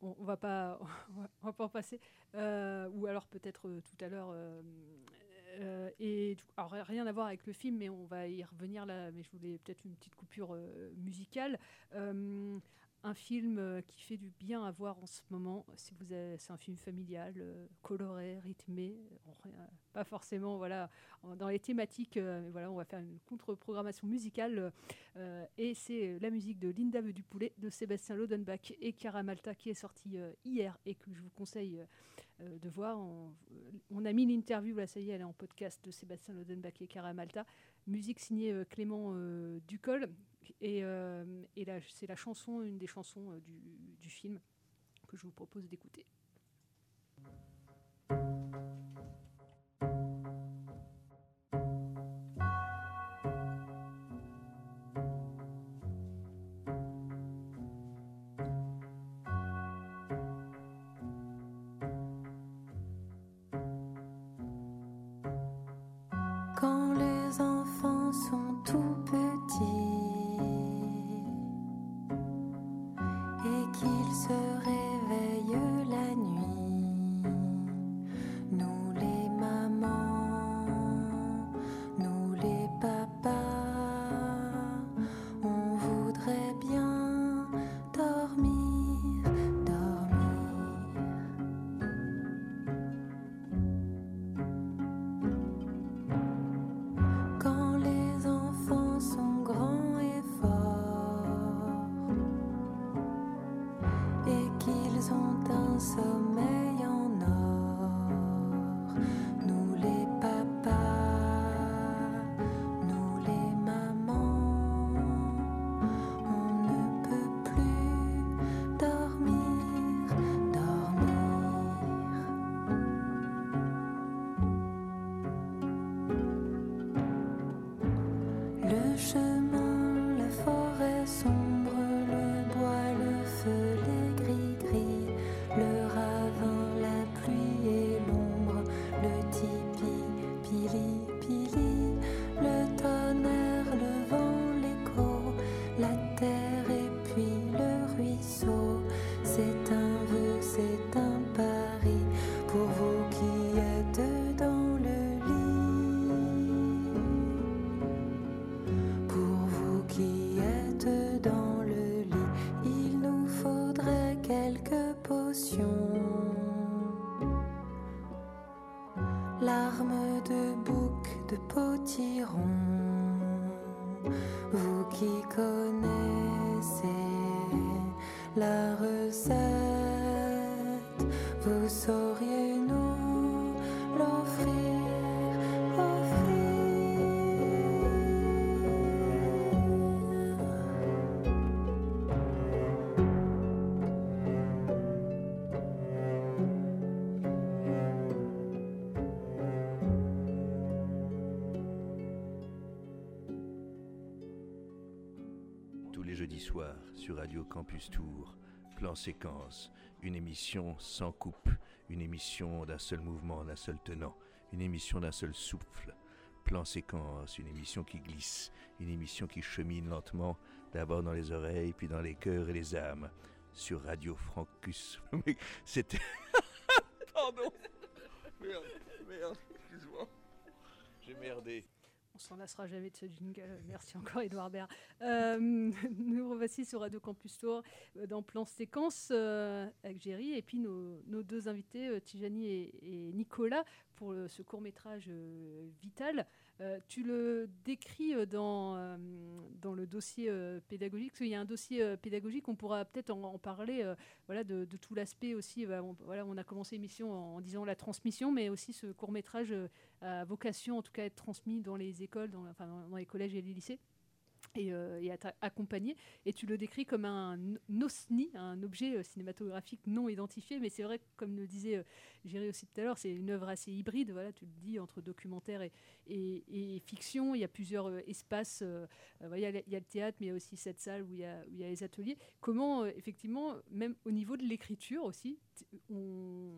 On, va pas, on va, pas en passer. Euh, ou alors peut-être euh, tout à l'heure. euh, et alors, rien à voir avec le film, mais on va y revenir là. Mais je voulais peut-être une petite coupure musicale un film euh, qui fait du bien à voir en ce moment. C'est un film familial, euh, coloré, rythmé, euh, pas forcément voilà dans les thématiques. mais voilà, on va faire une contre-programmation musicale et c'est la musique de Linda veut du poulet de Sébastien Lodenbach et Cara Malta qui est sortie hier et que je vous conseille de voir. On, a mis l'interview là, ça y est, elle est en podcast de Sébastien Lodenbach et Cara Malta. Musique signée Clément Ducol et, euh, c'est la chanson, une des chansons euh, du, du film que je vous propose d'écouter. Campus Tour, plan séquence, une émission sans coupe, une émission d'un seul mouvement, d'un seul tenant, une émission d'un seul souffle. Plan séquence, une émission qui glisse, une émission qui chemine lentement, d'abord dans les oreilles, puis dans les cœurs et les âmes. Sur Radio Francus. C'était. Pardon Merde, merde, excuse-moi. J'ai merdé. S'en lassera jamais de ce jingle. Merci encore, Edouard Baird. Euh, nous revoici sur Radio Campus Tour euh, dans Plan Séquence euh, avec Géry et puis nos, deux invités, Tijani et, Nicolas, pour ce court métrage Vital. tu le décris dans, dans le dossier pédagogique. Il y a un dossier pédagogique, on pourra peut-être en, parler voilà, de, tout l'aspect aussi. On, voilà, on a commencé l'émission en, en, disant la transmission, mais aussi ce court métrage a vocation en tout cas à être transmis dans les écoles, dans, enfin, dans les collèges et les lycées et, euh, et accompagné. Et tu le décris comme un OSNI, un objet euh, cinématographique non identifié. Mais c'est vrai, comme le disait euh, Géry aussi tout à l'heure, c'est une œuvre assez hybride. Voilà, tu le dis, entre documentaire et, et, fiction. Il y a plusieurs euh, espaces. il, y a, le théâtre, mais il y a aussi cette salle où il y a, où il y a les ateliers. Comment, effectivement, même au niveau de l'écriture aussi, on,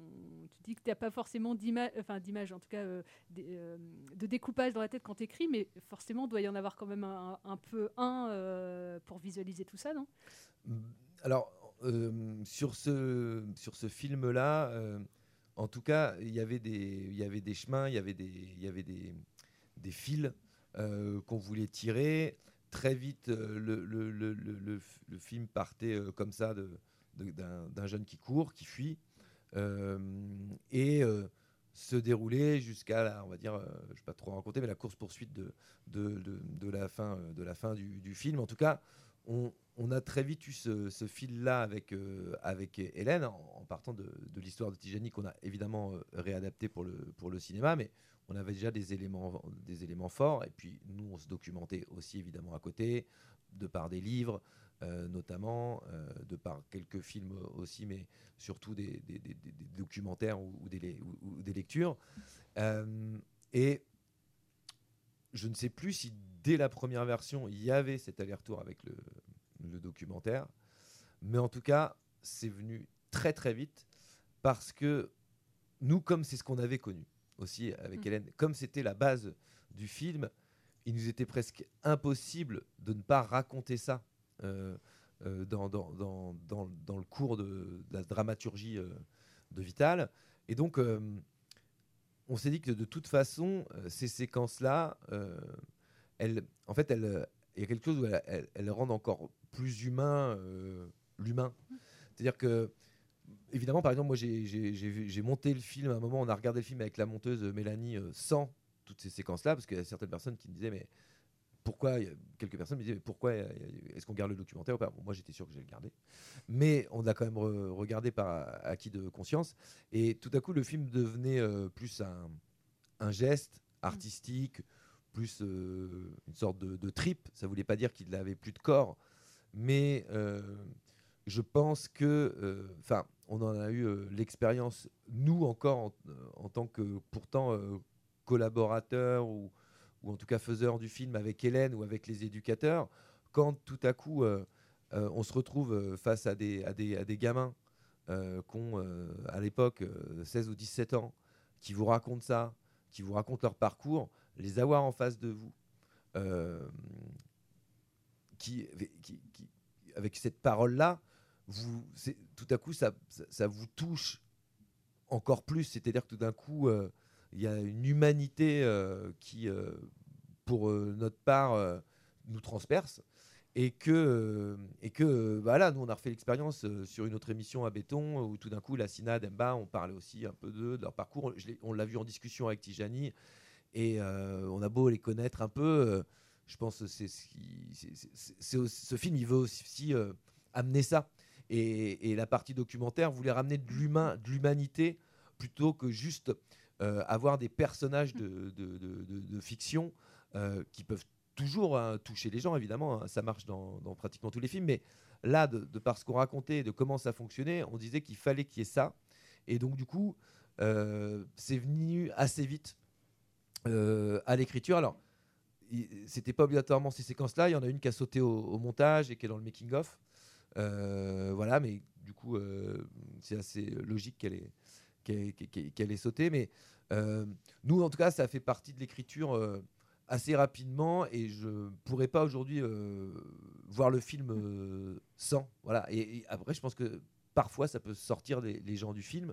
tu dis que tu n'as pas forcément d'image, enfin d'image, en tout cas de découpage dans la tête quand tu écris, mais forcément, il doit y en avoir quand même un, peu un euh, pour visualiser tout ça, non? Alors, euh, sur ce, sur ce film-là, euh, en tout cas, il y avait des, chemins, il y avait des, y avait des, des fils euh, qu'on voulait tirer. Très vite, euh, le, le, le, le, film partait euh, comme ça de- d'un jeune qui court, qui fuit, euh, et euh, se déroulait jusqu'à, la- on va dire, euh, je ne vais pas trop raconter, mais la course-poursuite de, de, de, la fin, de la fin du, du film. En tout cas, on, on a très vite eu ce, ce fil-là avec, avec Hélène, en, partant de, l'histoire de Tijani, qu'on a évidemment réadapté pour le, pour le cinéma, mais on avait déjà des éléments, des éléments forts, et puis nous, on se documentait aussi évidemment à côté, de par des livres, euh, notamment, euh, de par quelques films aussi, mais surtout des, des- des- des- des documentaires ou, ou des, le- ou- ou des lectures. Euh, et je ne sais plus si dès la première version, il y avait cet aller-retour avec le, le documentaire, mais en tout cas, c'est venu très très vite parce que nous, comme c'est ce qu'on avait connu aussi avec Mm. Hélène, comme c'était la base du film, il nous était presque impossible de ne pas raconter ça dans, dans, dans, dans, dans le cours de, la dramaturgie euh, de Vital. Et donc, euh, on s'est dit que de toute façon, euh, ces séquences-là, euh, elles, en fait, euh, il y a quelque chose où elles, rendent encore plus humain euh, l'humain. C'est-à-dire que, évidemment, par exemple, moi, j'ai- monté le film à un moment, on a regardé le film avec la monteuse euh, Mélanie euh, sans toutes ces séquences-là, parce qu'il y a certaines personnes qui me disaient, mais pourquoi, quelques personnes me disaient, pourquoi est-ce qu'on garde le documentaire ou pas? Moi, j'étais sûr que j'allais le garder. Mais on l'a quand même re- regardé par acquis de conscience. Et tout à coup, le film devenait euh, plus un, geste artistique, plus euh, une sorte de, de trip. Ça voulait pas dire qu'il n'avait plus de corps. Mais euh, je pense que, enfin, on en a eu l'expérience, nous encore, en, en tant que pourtant collaborateurs ou, ou en tout cas faiseurs du film avec Hélène ou avec les éducateurs, quand tout à coup euh, euh, on se retrouve euh, face à des, à des, à des gamins euh, qui ont à l'époque euh, 16 ou 17 ans, qui vous racontent ça, qui vous racontent leur parcours, les avoir en face de vous, qui, avec cette parole-là, vous, tout à coup, ça, ça, ça vous touche encore plus. C'est-à-dire que tout d'un coup, il y a une humanité euh, qui, euh, pour euh, notre part, nous transperce. Et que, et que voilà, nous, on a refait l'expérience sur une autre émission à Béton, où tout d'un coup, la Sina, Demba, on parlait aussi un peu d'eux, de leur parcours. On l'a vu en discussion avec Tijani, et on a beau les connaître un peu, je pense que c'est ce film, il veut aussi amener ça. Et, et la partie documentaire voulait ramener de l'humain, de l'humanité, plutôt que juste avoir des personnages de, fiction euh, qui peuvent toujours hein, toucher les gens, évidemment, hein, ça marche dans, pratiquement tous les films, mais là, de, par ce qu'on racontait, de comment ça fonctionnait, on disait qu'il fallait qu'il y ait ça. Et donc, du coup, euh, c'est venu assez vite euh, à l'écriture. Alors, c'était pas obligatoirement ces séquences-là. Il y en a une qui a sauté au, montage et qui est dans le making-of. Euh, voilà, mais du coup, euh, c'est assez logique qu'elle ait, qu'elle, qu'elle- qu'elle ait sauté. Mais euh, nous, en tout cas, ça fait partie de l'écriture euh, assez rapidement et je pourrais pas aujourd'hui euh, voir le film euh, sans. Voilà. Et, et après, je pense que parfois, ça peut sortir les, les gens du film.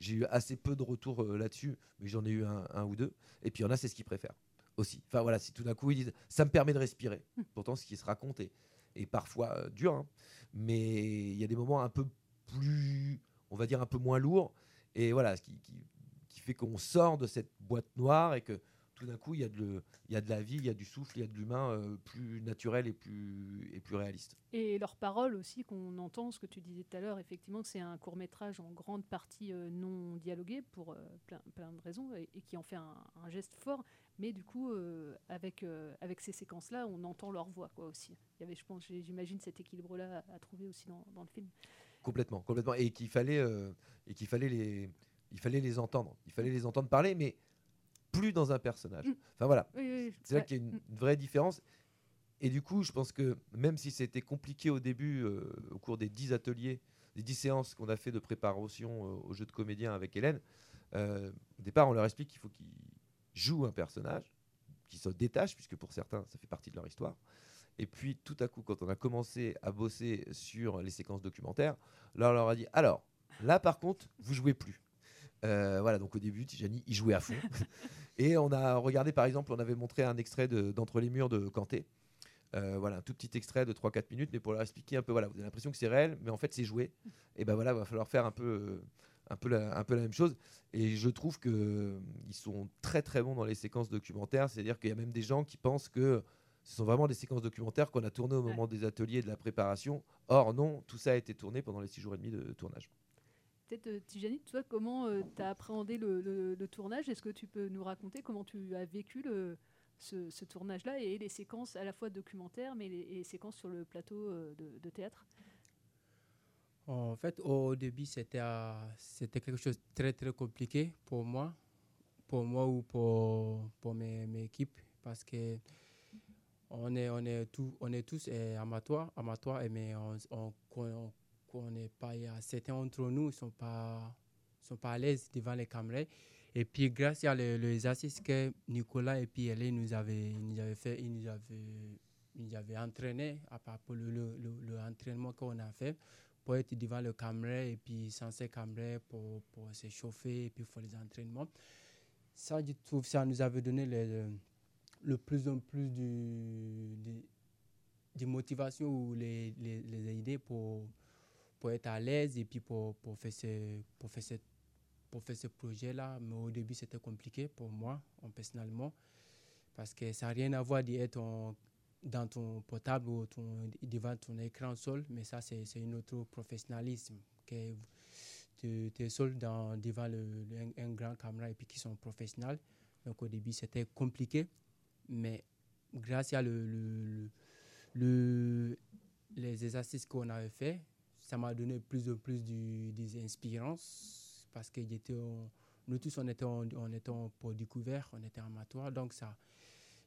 J'ai eu assez peu de retours là-dessus, mais j'en ai eu un, un ou deux. Et puis il y en a, c'est ce qu'ils préfèrent aussi. Enfin voilà, si tout d'un coup ils disent ça me permet de respirer. Pourtant, ce qui se raconte est, est parfois dur, hein. mais il y a des moments un peu plus, on va dire un peu moins lourds. Et voilà, ce qui, fait qu'on sort de cette boîte noire et que tout d'un coup il y, a de la vie, il y a du souffle, il y a de l'humain euh, plus naturel et plus, réaliste. Et leurs paroles aussi qu'on entend, ce que tu disais tout à l'heure, effectivement, que c'est un court métrage en grande partie euh, non dialogué pour euh, plein, de raisons et, qui en fait un, geste fort. Mais du coup, avec, ces séquences-là, on entend leur voix aussi. Il y avait, je pense, j'imagine cet équilibre-là à, trouver aussi dans le film. Complètement, complètement. Et qu'il fallait, euh, et qu'il fallait les, il fallait les entendre. Il fallait les entendre parler, mais plus dans un personnage. Enfin voilà. Oui, oui, oui. C'est là qu'il y a une, une vraie différence. Et du coup, je pense que même si c'était compliqué au début, euh, au cours des 10 ateliers, des 10 séances qu'on a fait de préparation euh, au jeu de comédien avec Hélène, au départ, on leur explique qu'il faut qu'ils jouent un personnage, qu'ils se détachent, puisque pour certains, ça fait partie de leur histoire. Et puis, tout à coup, quand on a commencé à bosser sur les séquences documentaires, là, on leur a dit alors, là, par contre, vous jouez plus. Euh, voilà, donc au début, Tijani, il jouait à fond. Et on a regardé, par exemple, on avait montré un extrait d'Entre les murs de Kanté. Euh, voilà, un tout petit extrait de 3-4 minutes, mais pour leur expliquer un peu, voilà, vous avez l'impression que c'est réel, mais en fait c'est joué. Et ben voilà, il va falloir faire un peu, un, peu la, un peu la même chose. Et je trouve qu'ils sont très très bons dans les séquences documentaires, c'est-à-dire qu'il y a même des gens qui pensent que ce sont vraiment des séquences documentaires qu'on a tournées au moment des ateliers et de la préparation. Or non, tout ça a été tourné pendant les 6 jours et demi de tournage. Peut-être, euh, Tijani, toi, comment euh, tu as appréhendé le, tournage? Est-ce que tu peux nous raconter comment tu as vécu ce, tournage-là et les séquences à la fois documentaires, mais les, séquences sur le plateau euh, de, théâtre? En fait, au début, c'était, c'était quelque chose de très, très compliqué pour moi, pour moi ou pour, pour mes, mes équipes, parce que on est, on est, tout, on est tous amateurs, amateurs mais on, on qu'on n'est pas, a certains d'entre nous ne sont pas, sont pas à l'aise devant les caméras. Et puis, grâce à les, les que Nicolas et puis nous avaient, nous avaient fait, ils nous avaient, nous avaient entraîné à part pour le, le, le, entraînement qu'on a fait pour être devant le caméra et puis sans ces caméras pour, pour se chauffer et puis faire les entraînements. Ça, je trouve, ça nous avait donné le, le plus en plus de, de, de motivation ou les, les, idées pour pour être à l'aise et puis pour, pour faire ce, pour faire ce, pour faire ce projet-là. Mais au début, c'était compliqué pour moi, personnellement, parce que ça n'a rien à voir d'être dans ton portable ou devant ton écran seul, mais ça, c'est un autre professionnalisme. Que tu es seul devant le, un, grand caméra et puis qui sont professionnels. Donc au début, c'était compliqué, mais grâce à le, le, le les exercices qu'on avait fait, ça m'a donné plus en plus du, des inspirances parce que j'étais nous tous, on était, on était pour découvert, on était amateur. Donc, ça,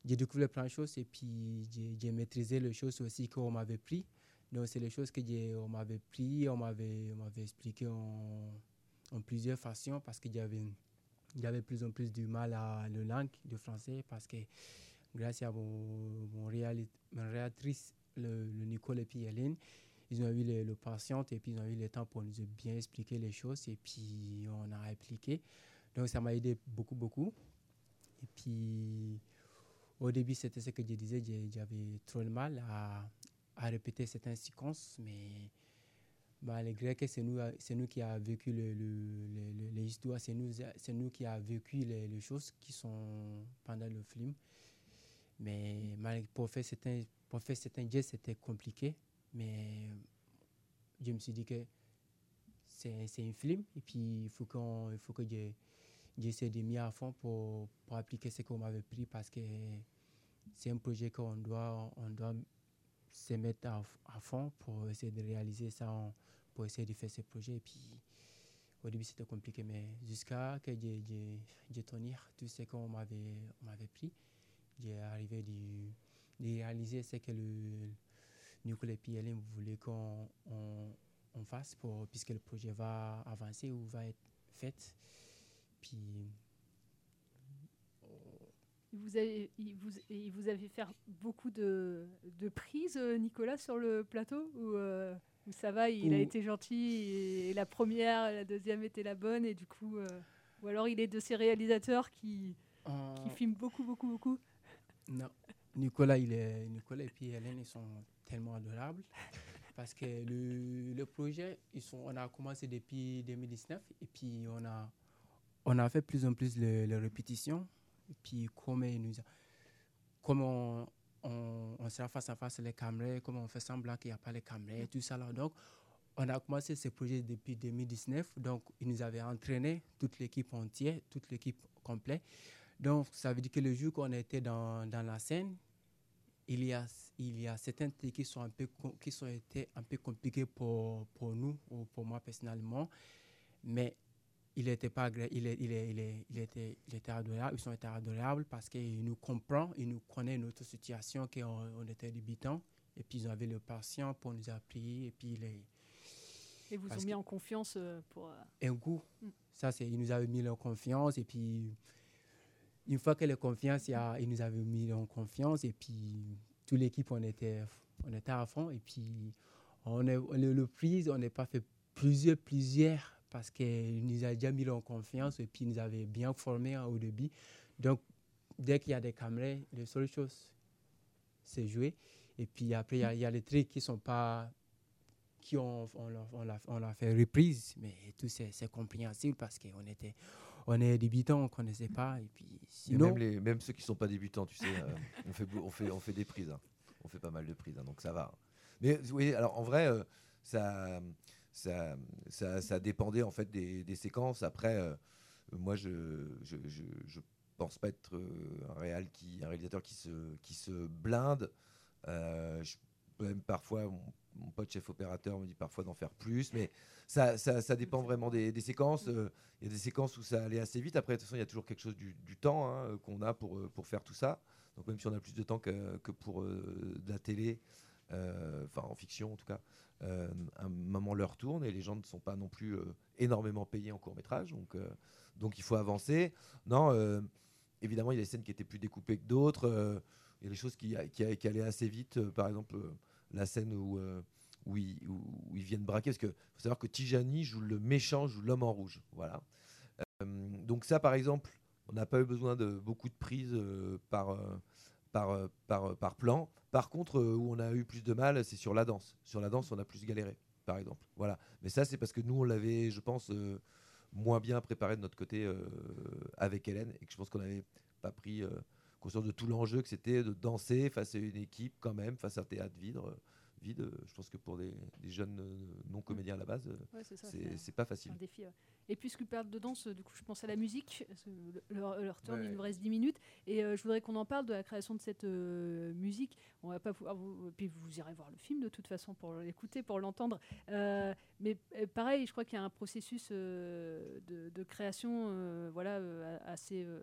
j'ai découvert plein de choses et puis j'ai maîtrisé les choses aussi qu'on m'avait pris. Donc, c'est les choses qu'on m'avait pris, on m'avait expliqué en, en, plusieurs façons parce qu'il y avait, plus en plus du mal à la langue de français parce que grâce à mon, mon, le, le Nicole et puis Hélène, ils ont eu le, patient et puis ils ont eu le temps pour nous bien expliquer les choses et puis on a appliqué. Donc ça m'a aidé beaucoup, beaucoup. Et puis au début, c'était ce que je disais, j'avais trop de mal à, à, répéter certaines séquences, mais malgré que c'est nous, nous qui avons vécu le, le, les histoires, c'est nous, nous qui avons vécu les, choses qui sont pendant le film. Mais pour faire certains, gestes, c'était compliqué. Mais je me suis dit que c'est un film et puis il faut, il faut que j'essaie de mettre à fond pour, pour appliquer ce qu'on m'avait pris parce que c'est un projet qu'on doit, on doit se mettre à, fond pour essayer de réaliser ça, pour essayer de faire ce projet. Et puis au début c'était compliqué, mais jusqu'à que j'ai tenu tout ce qu'on m'avait pris, j'ai arrivé de, de réaliser ce que le Nicolas vous voulez qu'on on, fasse pour, puisque le projet va avancer ou va être fait. Puis. Vous avez, il, vous, vous avez fait beaucoup de, de, prises, euh, Nicolas, sur le plateau ou, euh, ça va, il a été gentil et la première, la deuxième était la bonne et du coup. Euh, ou alors il est de ces réalisateurs qui, qui filment beaucoup, beaucoup, beaucoup Non. Nicolas, il Nicolas et puis Hélène, ils sont tellement adorables parce que le, le, projet, ils sont, on a commencé depuis 2019 et puis on a, on a fait plus en plus les, répétitions. Et puis, comme, nous, comme on, on, sera face à face les caméras, comme on fait semblant qu'il n'y a pas les caméras, tout ça. Donc, on a commencé ce projet depuis 2019. Donc, ils nous avaient entraîné, toute l'équipe entière, toute l'équipe complète. Donc, ça veut dire que le jour qu'on était dans, dans, la scène, il y a, il y a certains trucs qui sont un peu, qui sont été un peu compliqués pour, pour nous ou pour moi personnellement. Mais il était pas il, il, il, il, était, il était adorable, ils sont été adorables parce qu'il nous comprend, il nous connaît notre situation, qu'on on était débutants. Et puis, ils avaient le patient pour nous appuyer. Et puis, les, et vous ont mis en confiance euh, pour. Euh, un goût. Mm. Ça, c'est, ils nous avaient mis en confiance. Et puis, une fois que la confiance, il, nous avait mis en confiance et puis toute l'équipe, on était, on était à fond. Et puis, on est, le, prix, on n'a pas fait plusieurs, plusieurs parce qu'il nous a déjà mis en confiance et puis il nous avait bien formé au début. Donc, dès qu'il y a des caméras, les seules choses, c'est jouer. Et puis après, il y, a- a les trucs qui sont pas. qui ont, on, l'a- on, l'a- l'a fait reprise, mais tout c'est compréhensible parce qu'on était, on est débutants, on connaissait pas. Et puis Et sinon. même, les, même ceux qui sont pas débutants, tu sais, euh, on, fait, on, fait, on fait des prises. hein. On fait pas mal de prises, hein, donc ça va. Mais oui, alors en vrai, euh, ça, ça, ça, ça dépendait en fait des, des séquences. Après, euh, moi, je, je, je, je pense pas être un, réal qui, un réalisateur qui se, qui se blinde. Je- même parfois, mon pote chef opérateur me dit parfois d'en faire plus, mais ça, ça, ça dépend vraiment des, des séquences. Euh, Il y a des séquences où ça allait assez vite. Après, de toute façon, il y a toujours quelque chose du, du temps hein, euh, qu'on a pour, euh, pour faire tout ça. Donc, même si on a plus de temps que, que pour euh, de la télé, enfin en fiction en tout cas, euh, un moment leur tourne et les gens ne sont pas non plus énormément payés en court métrage. Donc, donc, il faut avancer. Non, évidemment, il y a des scènes qui étaient plus découpées que d'autres. il y a des choses qui, qui, qui allaient assez vite. Par exemple, la scène où, euh, où, ils, viennent braquer. Parce qu'il faut savoir que Tijani joue le méchant, joue l'homme en rouge. Voilà. Euh, donc, ça, par exemple, on n'a pas eu besoin de beaucoup de prises euh, par, par, par, par plan. Par contre, où on a eu plus de mal, c'est sur la danse. Sur la danse, on a plus galéré, par exemple. Voilà. Mais ça, c'est parce que nous, on l'avait, je pense, moins bien préparé de notre côté avec Hélène et que je pense qu'on n'avait pas pris conscience de tout l'enjeu que c'était de danser face à une équipe quand même, face à un théâtre vide. Euh, vide. Euh, Je pense que pour des, des jeunes euh, non-comédiens à la base, euh, Ouais, c'est pas facile. un défi. ouais. Et puisque parle de danse, du coup, je pense à la musique. Leur, leur tourne, Ouais. il nous reste 10 minutes. Et euh, je voudrais qu'on en parle de la création de cette euh, musique. On va pas pouvoir vous. Puis vous irez voir le film de toute façon pour l'écouter, pour l'entendre. Euh, mais euh, pareil, je crois qu'il y a un processus euh, de, de création euh, voilà, euh, assez euh,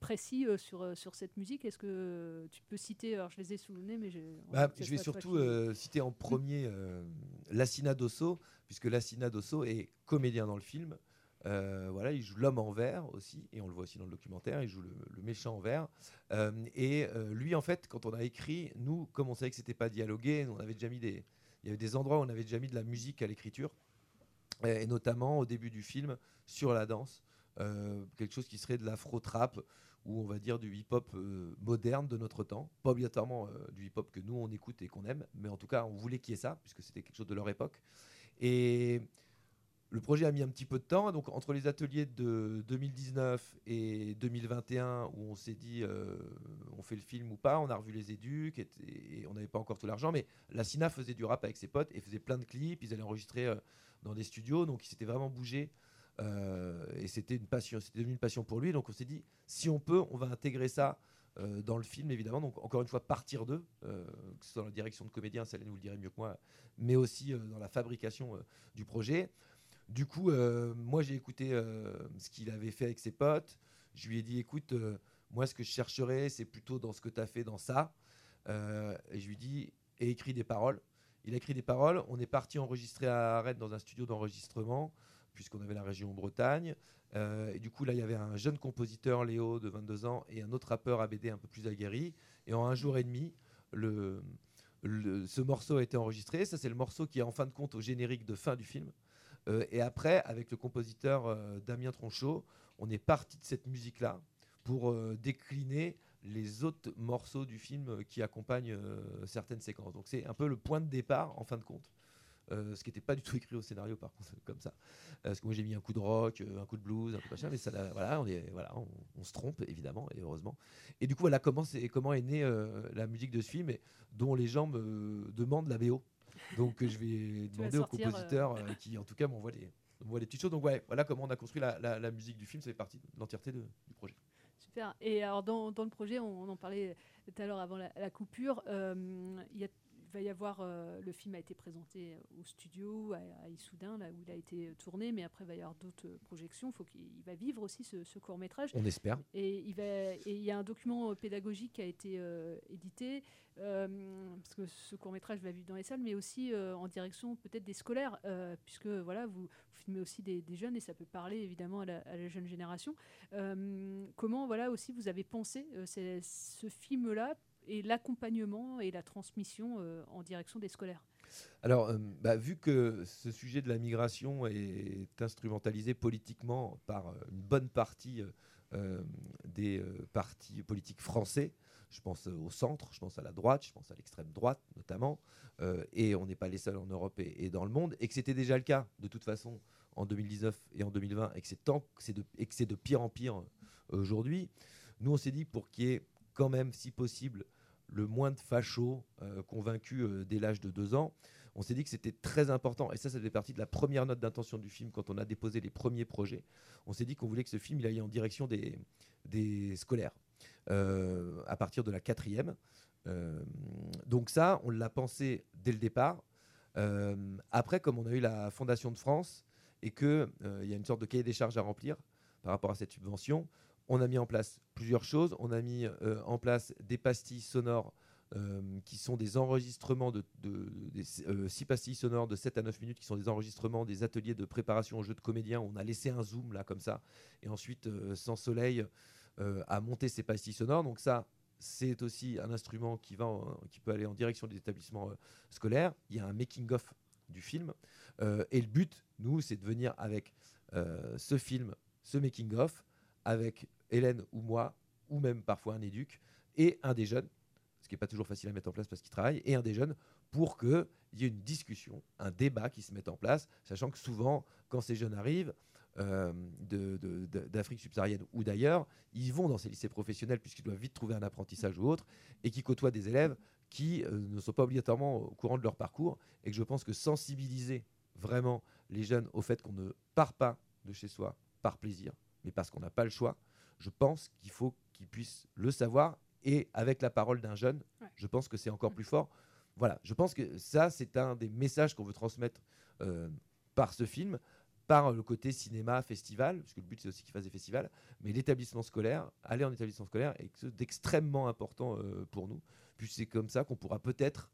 précis euh, sur, euh, sur cette musique. Est-ce que tu peux citer Alors, je les ai sous le nez, mais. Bah, je vais surtout euh, citer en premier euh, Lassina Dosso, puisque Lassina Dosso est comédien dans le film. Euh, voilà, il joue l'homme en vert aussi, et on le voit aussi dans le documentaire, il joue le, méchant en vert. Euh, et euh, lui, en fait, quand on a écrit, nous, comme on savait que c'était pas dialogué, on avait déjà mis des, il y avait des endroits où on avait déjà mis de la musique à l'écriture, et, et notamment au début du film sur la danse, euh, quelque chose qui serait de l'afro-trap ou on va dire du hip-hop euh, moderne de notre temps, pas obligatoirement euh, du hip-hop que nous on écoute et qu'on aime, mais en tout cas on voulait qu'il y ait ça puisque c'était quelque chose de leur époque. Et le projet a mis un petit peu de temps, donc entre les ateliers de 2019 et 2021 où on s'est dit euh, on fait le film ou pas, on a revu les éduques et, et on n'avait pas encore tout l'argent, mais la Sina faisait du rap avec ses potes et faisait plein de clips, ils allaient enregistrer dans des studios, donc il s'était vraiment bougé. Euh, et c'était devenu une passion pour lui. Donc on s'est dit, si on peut, on va intégrer ça euh, dans le film, évidemment. Donc encore une fois, partir d'eux, euh, que ce soit dans la direction de comédien, Céline vous le dirait mieux que moi, mais aussi dans la fabrication du projet. Du coup, moi j'ai écouté ce qu'il avait fait avec ses potes. Je lui ai dit, écoute, moi ce que je chercherais, c'est plutôt dans ce que tu as fait dans ça. Et je lui ai dit, et écrit des paroles. Il a écrit des paroles. On est parti enregistrer à Rennes dans un studio d'enregistrement, puisqu'on avait la région Bretagne. Euh, et du coup, là, il y avait un jeune compositeur, Léo, de 22 ans, et un autre rappeur ABD un peu plus aguerri. Et en un jour et demi, ce morceau a été enregistré. Ça, c'est le morceau qui est en fin de compte au générique de fin du film. Euh, et après, avec le compositeur euh, Damien Tronchot, on est parti de cette musique-là pour décliner les autres morceaux du film qui accompagnent certaines séquences. Donc c'est un peu le point de départ en fin de compte. Euh, ce qui n'était pas du tout écrit au scénario par contre comme ça. Euh, parce que moi j'ai mis un coup de rock, euh, un coup de blues, un de machin, mais ça, voilà, on, est, voilà on, on se trompe évidemment et heureusement. Et du coup voilà comment, c'est- comment est née la musique de ce film et dont les gens me demandent la BO. Donc je vais demander au compositeur qui en tout cas m'envoie m'envoie des petites choses. Donc ouais, voilà comment on a construit la, la- la musique du film, ça fait partie de l'entièreté du projet. Super. Et alors, dans, dans le projet, on, on en parlait tout à l'heure avant la, la coupure, euh, il y a- il va y avoir, euh, le film a été présenté au studio à, à Issoudun, là où il a été tourné, mais après il va y avoir d'autres euh, projections. Faut il va vivre aussi ce, ce court métrage. On espère. Et il, va, et il y a un document euh, pédagogique qui a été euh, édité, euh, parce que ce court métrage va vivre dans les salles, mais aussi euh, en direction peut-être des scolaires, euh, puisque voilà, vous, vous filmez aussi des, des jeunes et ça peut parler évidemment à la, à la jeune génération. Euh, comment voilà aussi vous avez pensé euh, ce film-là et l'accompagnement et la transmission euh, en direction des scolaires Alors, euh, bah, vu que ce sujet de la migration est instrumentalisé politiquement par euh, une bonne partie des partis politiques français. Je pense au centre, je pense à la droite, je pense à l'extrême droite notamment. Et on n'est pas les seuls en Europe et, dans le monde. Et que c'était déjà le cas de toute façon en 2019 et en 2020 et que c'est de, de pire en pire aujourd'hui. Nous, on s'est dit pour qu'il y ait quand même, si possible, le moins de fachos euh, convaincus euh, dès l'âge de deux ans, on s'est dit que c'était très important. Et ça, ça fait partie de la première note d'intention du film quand on a déposé les premiers projets. On s'est dit qu'on voulait que ce film il aille en direction des, des scolaires euh, à partir de la quatrième. Donc ça, on l'a pensé dès le départ. Après, comme on a eu la Fondation de France et qu'il il y a une sorte de cahier des charges à remplir par rapport à cette subvention, on a mis en place plusieurs choses. On a mis euh, en place des pastilles sonores euh, qui sont des enregistrements de, de- euh, six pastilles sonores de 7 à 9 minutes qui sont des enregistrements des ateliers de préparation au jeu de comédien. On a laissé un zoom là comme ça et ensuite sans soleil à monter ces pastilles sonores. Donc ça c'est aussi un instrument qui va qui peut aller en direction des établissements scolaires. Il y a un making of du film et le but nous c'est de venir avec ce film, ce making of avec Hélène ou moi ou même parfois un éduc et un des jeunes ce qui n'est pas toujours facile à mettre en place parce qu'ils travaillent, et un des jeunes, pour qu'il y ait une discussion, un débat qui se mette en place, sachant que souvent, quand ces jeunes arrivent euh, d'Afrique subsaharienne ou d'ailleurs, ils vont dans ces lycées professionnels puisqu'ils doivent vite trouver un apprentissage ou autre, et qui côtoient des élèves qui euh, ne sont pas obligatoirement au courant de leur parcours, et que je pense que sensibiliser vraiment les jeunes au fait qu'on ne part pas de chez soi par plaisir, mais parce qu'on n'a pas le choix, je pense qu'il faut qu'ils puissent le savoir et avec la parole d'un jeune, Ouais. je pense que c'est encore plus fort. Voilà, je pense que ça, c'est un des messages qu'on veut transmettre euh, par ce film, par le côté cinéma, festival, parce que le but c'est aussi qu'il fasse des festivals, mais l'établissement scolaire, aller en établissement scolaire est d'extrêmement important euh, pour nous, puis c'est comme ça qu'on pourra peut-être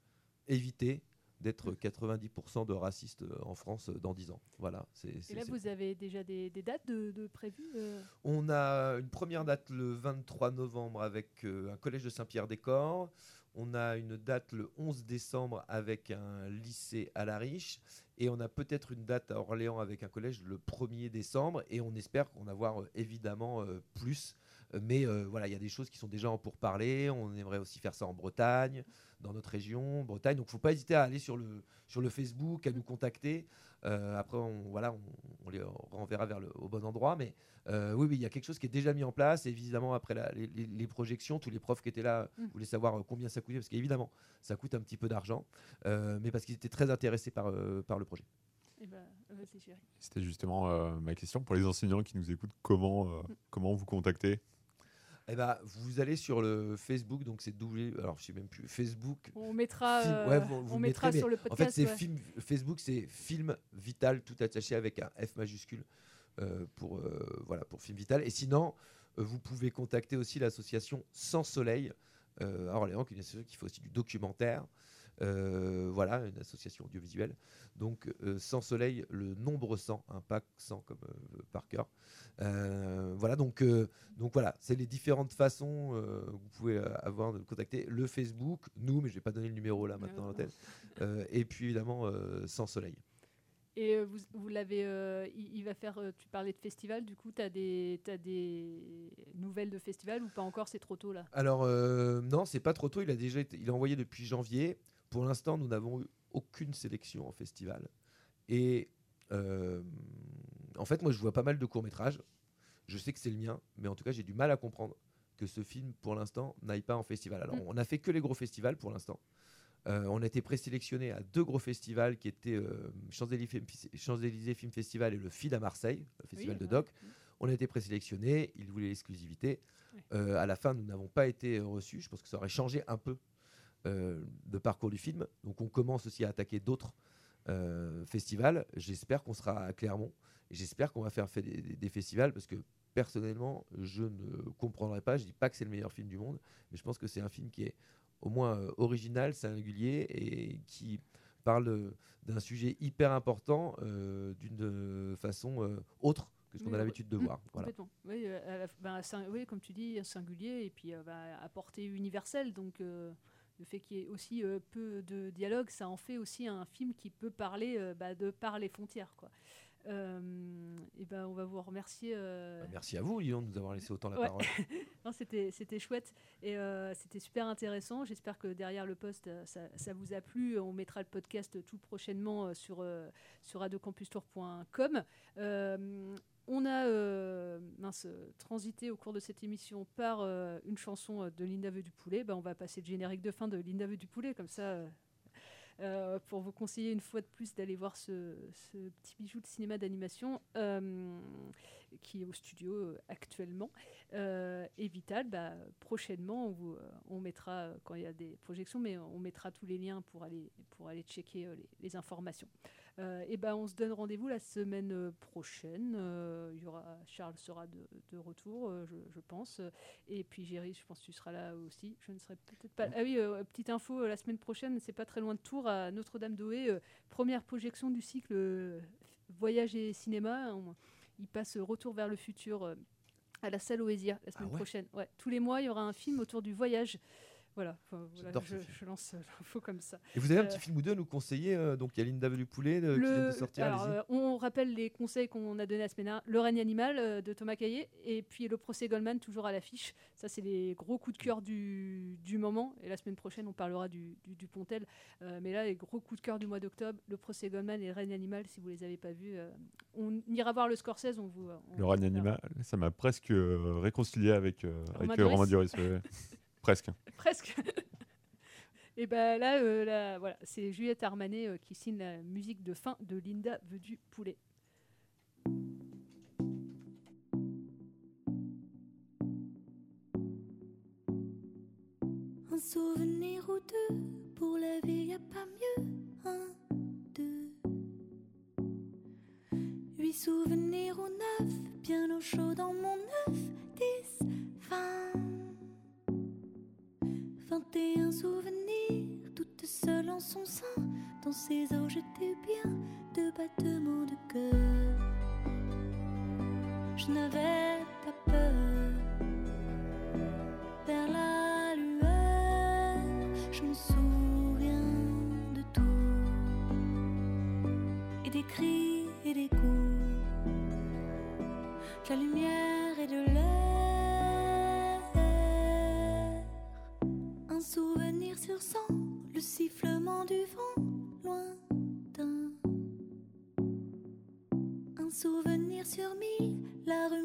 éviter d'être 90% de racistes euh, en France euh, dans 10 ans. Voilà. c'est- Et là, c'est- vous avez déjà des, des dates de, de prévues euh? On a une première date le 23 novembre avec euh, un collège de Saint-Pierre-des-Corps. On a une date le 11 décembre avec un lycée à La Riche. Et on a peut-être une date à Orléans avec un collège le 1er décembre. Et on espère en avoir euh, évidemment euh, plus. Mais euh, voilà, il y a des choses qui sont déjà en pourparlers. On aimerait aussi faire ça en Bretagne, dans notre région, Bretagne. Donc, il ne faut pas hésiter à aller sur le, sur le Facebook, à nous contacter. Euh, après, on, voilà, on, on les renverra vers le, au bon endroit. Mais euh, oui, oui, il y a quelque chose qui est déjà mis en place. Évidemment, après la- les, projections, tous les profs qui étaient là Mm. voulaient savoir euh, combien ça coûtait, parce qu'évidemment, ça coûte un petit peu d'argent, euh, mais parce qu'ils étaient très intéressés par, euh, par le projet. Eh ben. C'était justement euh, ma question pour les enseignants qui nous écoutent. Comment, euh, comment vous contacter? Eh ben, vous allez sur le Facebook, donc c'est doublé. Alors, je sais même plus. Facebook. On mettra, Film- euh, ouais, vous- vous on le mettra mettrez, sur le En fait, podcast, c'est ouais. film. Facebook, c'est film vital tout attaché avec un F majuscule euh, pour euh, voilà pour film vital. Et sinon, vous pouvez contacter aussi l'association Sans Soleil à Orléans, qui est une association qui fait aussi du documentaire. Euh, voilà, une association audiovisuelle. Donc, euh, Sans Soleil, le nombre 100, un pack 100 comme euh, par cœur. Voilà, donc, donc voilà, c'est les différentes façons que vous pouvez avoir de contacter. Le Facebook, nous, mais je vais pas donner le numéro là maintenant à. Euh, et puis évidemment, Sans Soleil. Et vous, vous l'avez. euh, il, il va faire. tu parlais de festival, du coup, tu as des, des nouvelles de festival ou pas encore C'est trop tôt là? Alors euh, non, c'est pas trop tôt. Il a déjà été, il a envoyé depuis janvier. Pour l'instant, nous n'avons eu aucune sélection en festival. Et euh, en fait, moi, je vois pas mal de courts métrages. Je sais que c'est le mien, mais en tout cas, j'ai du mal à comprendre que ce film, pour l'instant, n'aille pas en festival. Alors, Mm. on a fait que les gros festivals pour l'instant. Euh, on a été présélectionné à deux gros festivals qui étaient euh, Champs-Élysées Film, Festival et le FID à Marseille, le festival de ouais. doc. On a été présélectionnés, ils voulaient l'exclusivité. À la fin, nous n'avons pas été reçus. Je pense que ça aurait changé un peu euh, le parcours du film. Donc on commence aussi à attaquer d'autres euh, festivals. J'espère qu'on sera à Clermont et j'espère qu'on va faire fait des, festivals parce que personnellement, je ne comprendrai pas. Je dis pas que c'est le meilleur film du monde, mais je pense que c'est un film qui est au moins euh, original, singulier et qui parle euh, d'un sujet hyper important euh, d'une euh, façon euh, autre que ce qu'on a l'habitude de voir. Voilà. Complètement. Oui, euh, à la f- ben, oui, comme tu dis, singulier et puis euh, ben, à portée universelle. Donc euh, le fait qu'il y ait aussi euh, peu de dialogue, ça en fait aussi un film qui peut parler euh, bah, de par les frontières. Quoi. et ben, on va vous remercier. Bah, merci à vous, Lyon, de nous avoir laissé autant la Ouais. parole. c'était, c'était chouette et euh, c'était super intéressant. J'espère que derrière le post, euh, ça, ça vous a plu. On mettra le podcast tout prochainement euh, sur, euh, sur radiocampustour.com. Euh, on a euh, transité au cours de cette émission par euh, une chanson de Linda Veu du Poulet. Ben, on va passer le générique de fin de Linda Veu du Poulet, comme ça, euh, euh, pour vous conseiller une fois de plus d'aller voir ce, petit bijou de cinéma d'animation euh, qui est au studio euh, actuellement. Euh, et Vital, bah, prochainement, on, euh, mettra, euh, quand il y a des projections, mais on mettra tous les liens pour aller, pour checker euh, les informations. Euh, et ben, on se donne rendez-vous la semaine euh, prochaine. Euh, il y aura, Charles sera de, de retour, je, je pense. Et puis Géry, je pense que tu seras là aussi. Je ne serai peut-être pas. Ah oui, petite info, la semaine prochaine, c'est pas très loin de Tours, à Notre-Dame-d'Oé. première projection du cycle Voyage et cinéma. On- il passe Retour vers le futur à la salle Oesia la semaine ouais? prochaine. Ouais, tous les mois, il y aura un film autour du voyage. Voilà, voilà, je, je lance euh, l'info comme ça. Et vous avez un Euh, petit film ou deux à nous conseiller euh, Donc il y a Linda du Poulet euh, qui vient de sortir. alors, euh, on rappelle les conseils qu'on a donnés la semaine dernière. Le règne animal euh, de Thomas Caillé et puis le procès Goldman toujours à l'affiche. Ça, c'est les gros coups de cœur du, du moment. Et la semaine prochaine, on parlera du, du, du Pontel. Euh, mais là, les gros coups de cœur du mois d'octobre, le procès Goldman et le règne animal, si vous les avez pas vus, euh, on ira voir le Scorsese. On vous, on Le règne animal, ça m'a presque euh, réconcilié avec, euh, Romain avec Romain Duris. Duris. ouais, ouais. presque. Presque. Et ben là, euh, là, voilà, c'est Juliette Armanet euh, qui signe la musique de fin de Linda veut du poulet. Un souvenir ou deux, pour la vie y a pas mieux. Un, deux. Huit souvenirs ou neuf, bien au chaud dans mon œuf. Souvenirs, toute seule en son sein. Dans ses eaux, j'étais bien de battements de cœur. Je n'avais pas peur vers la lueur. Je me souviens de tout et des cris et des coups, la lumière le sifflement du vent lointain. Un souvenir sur mille, la rumeur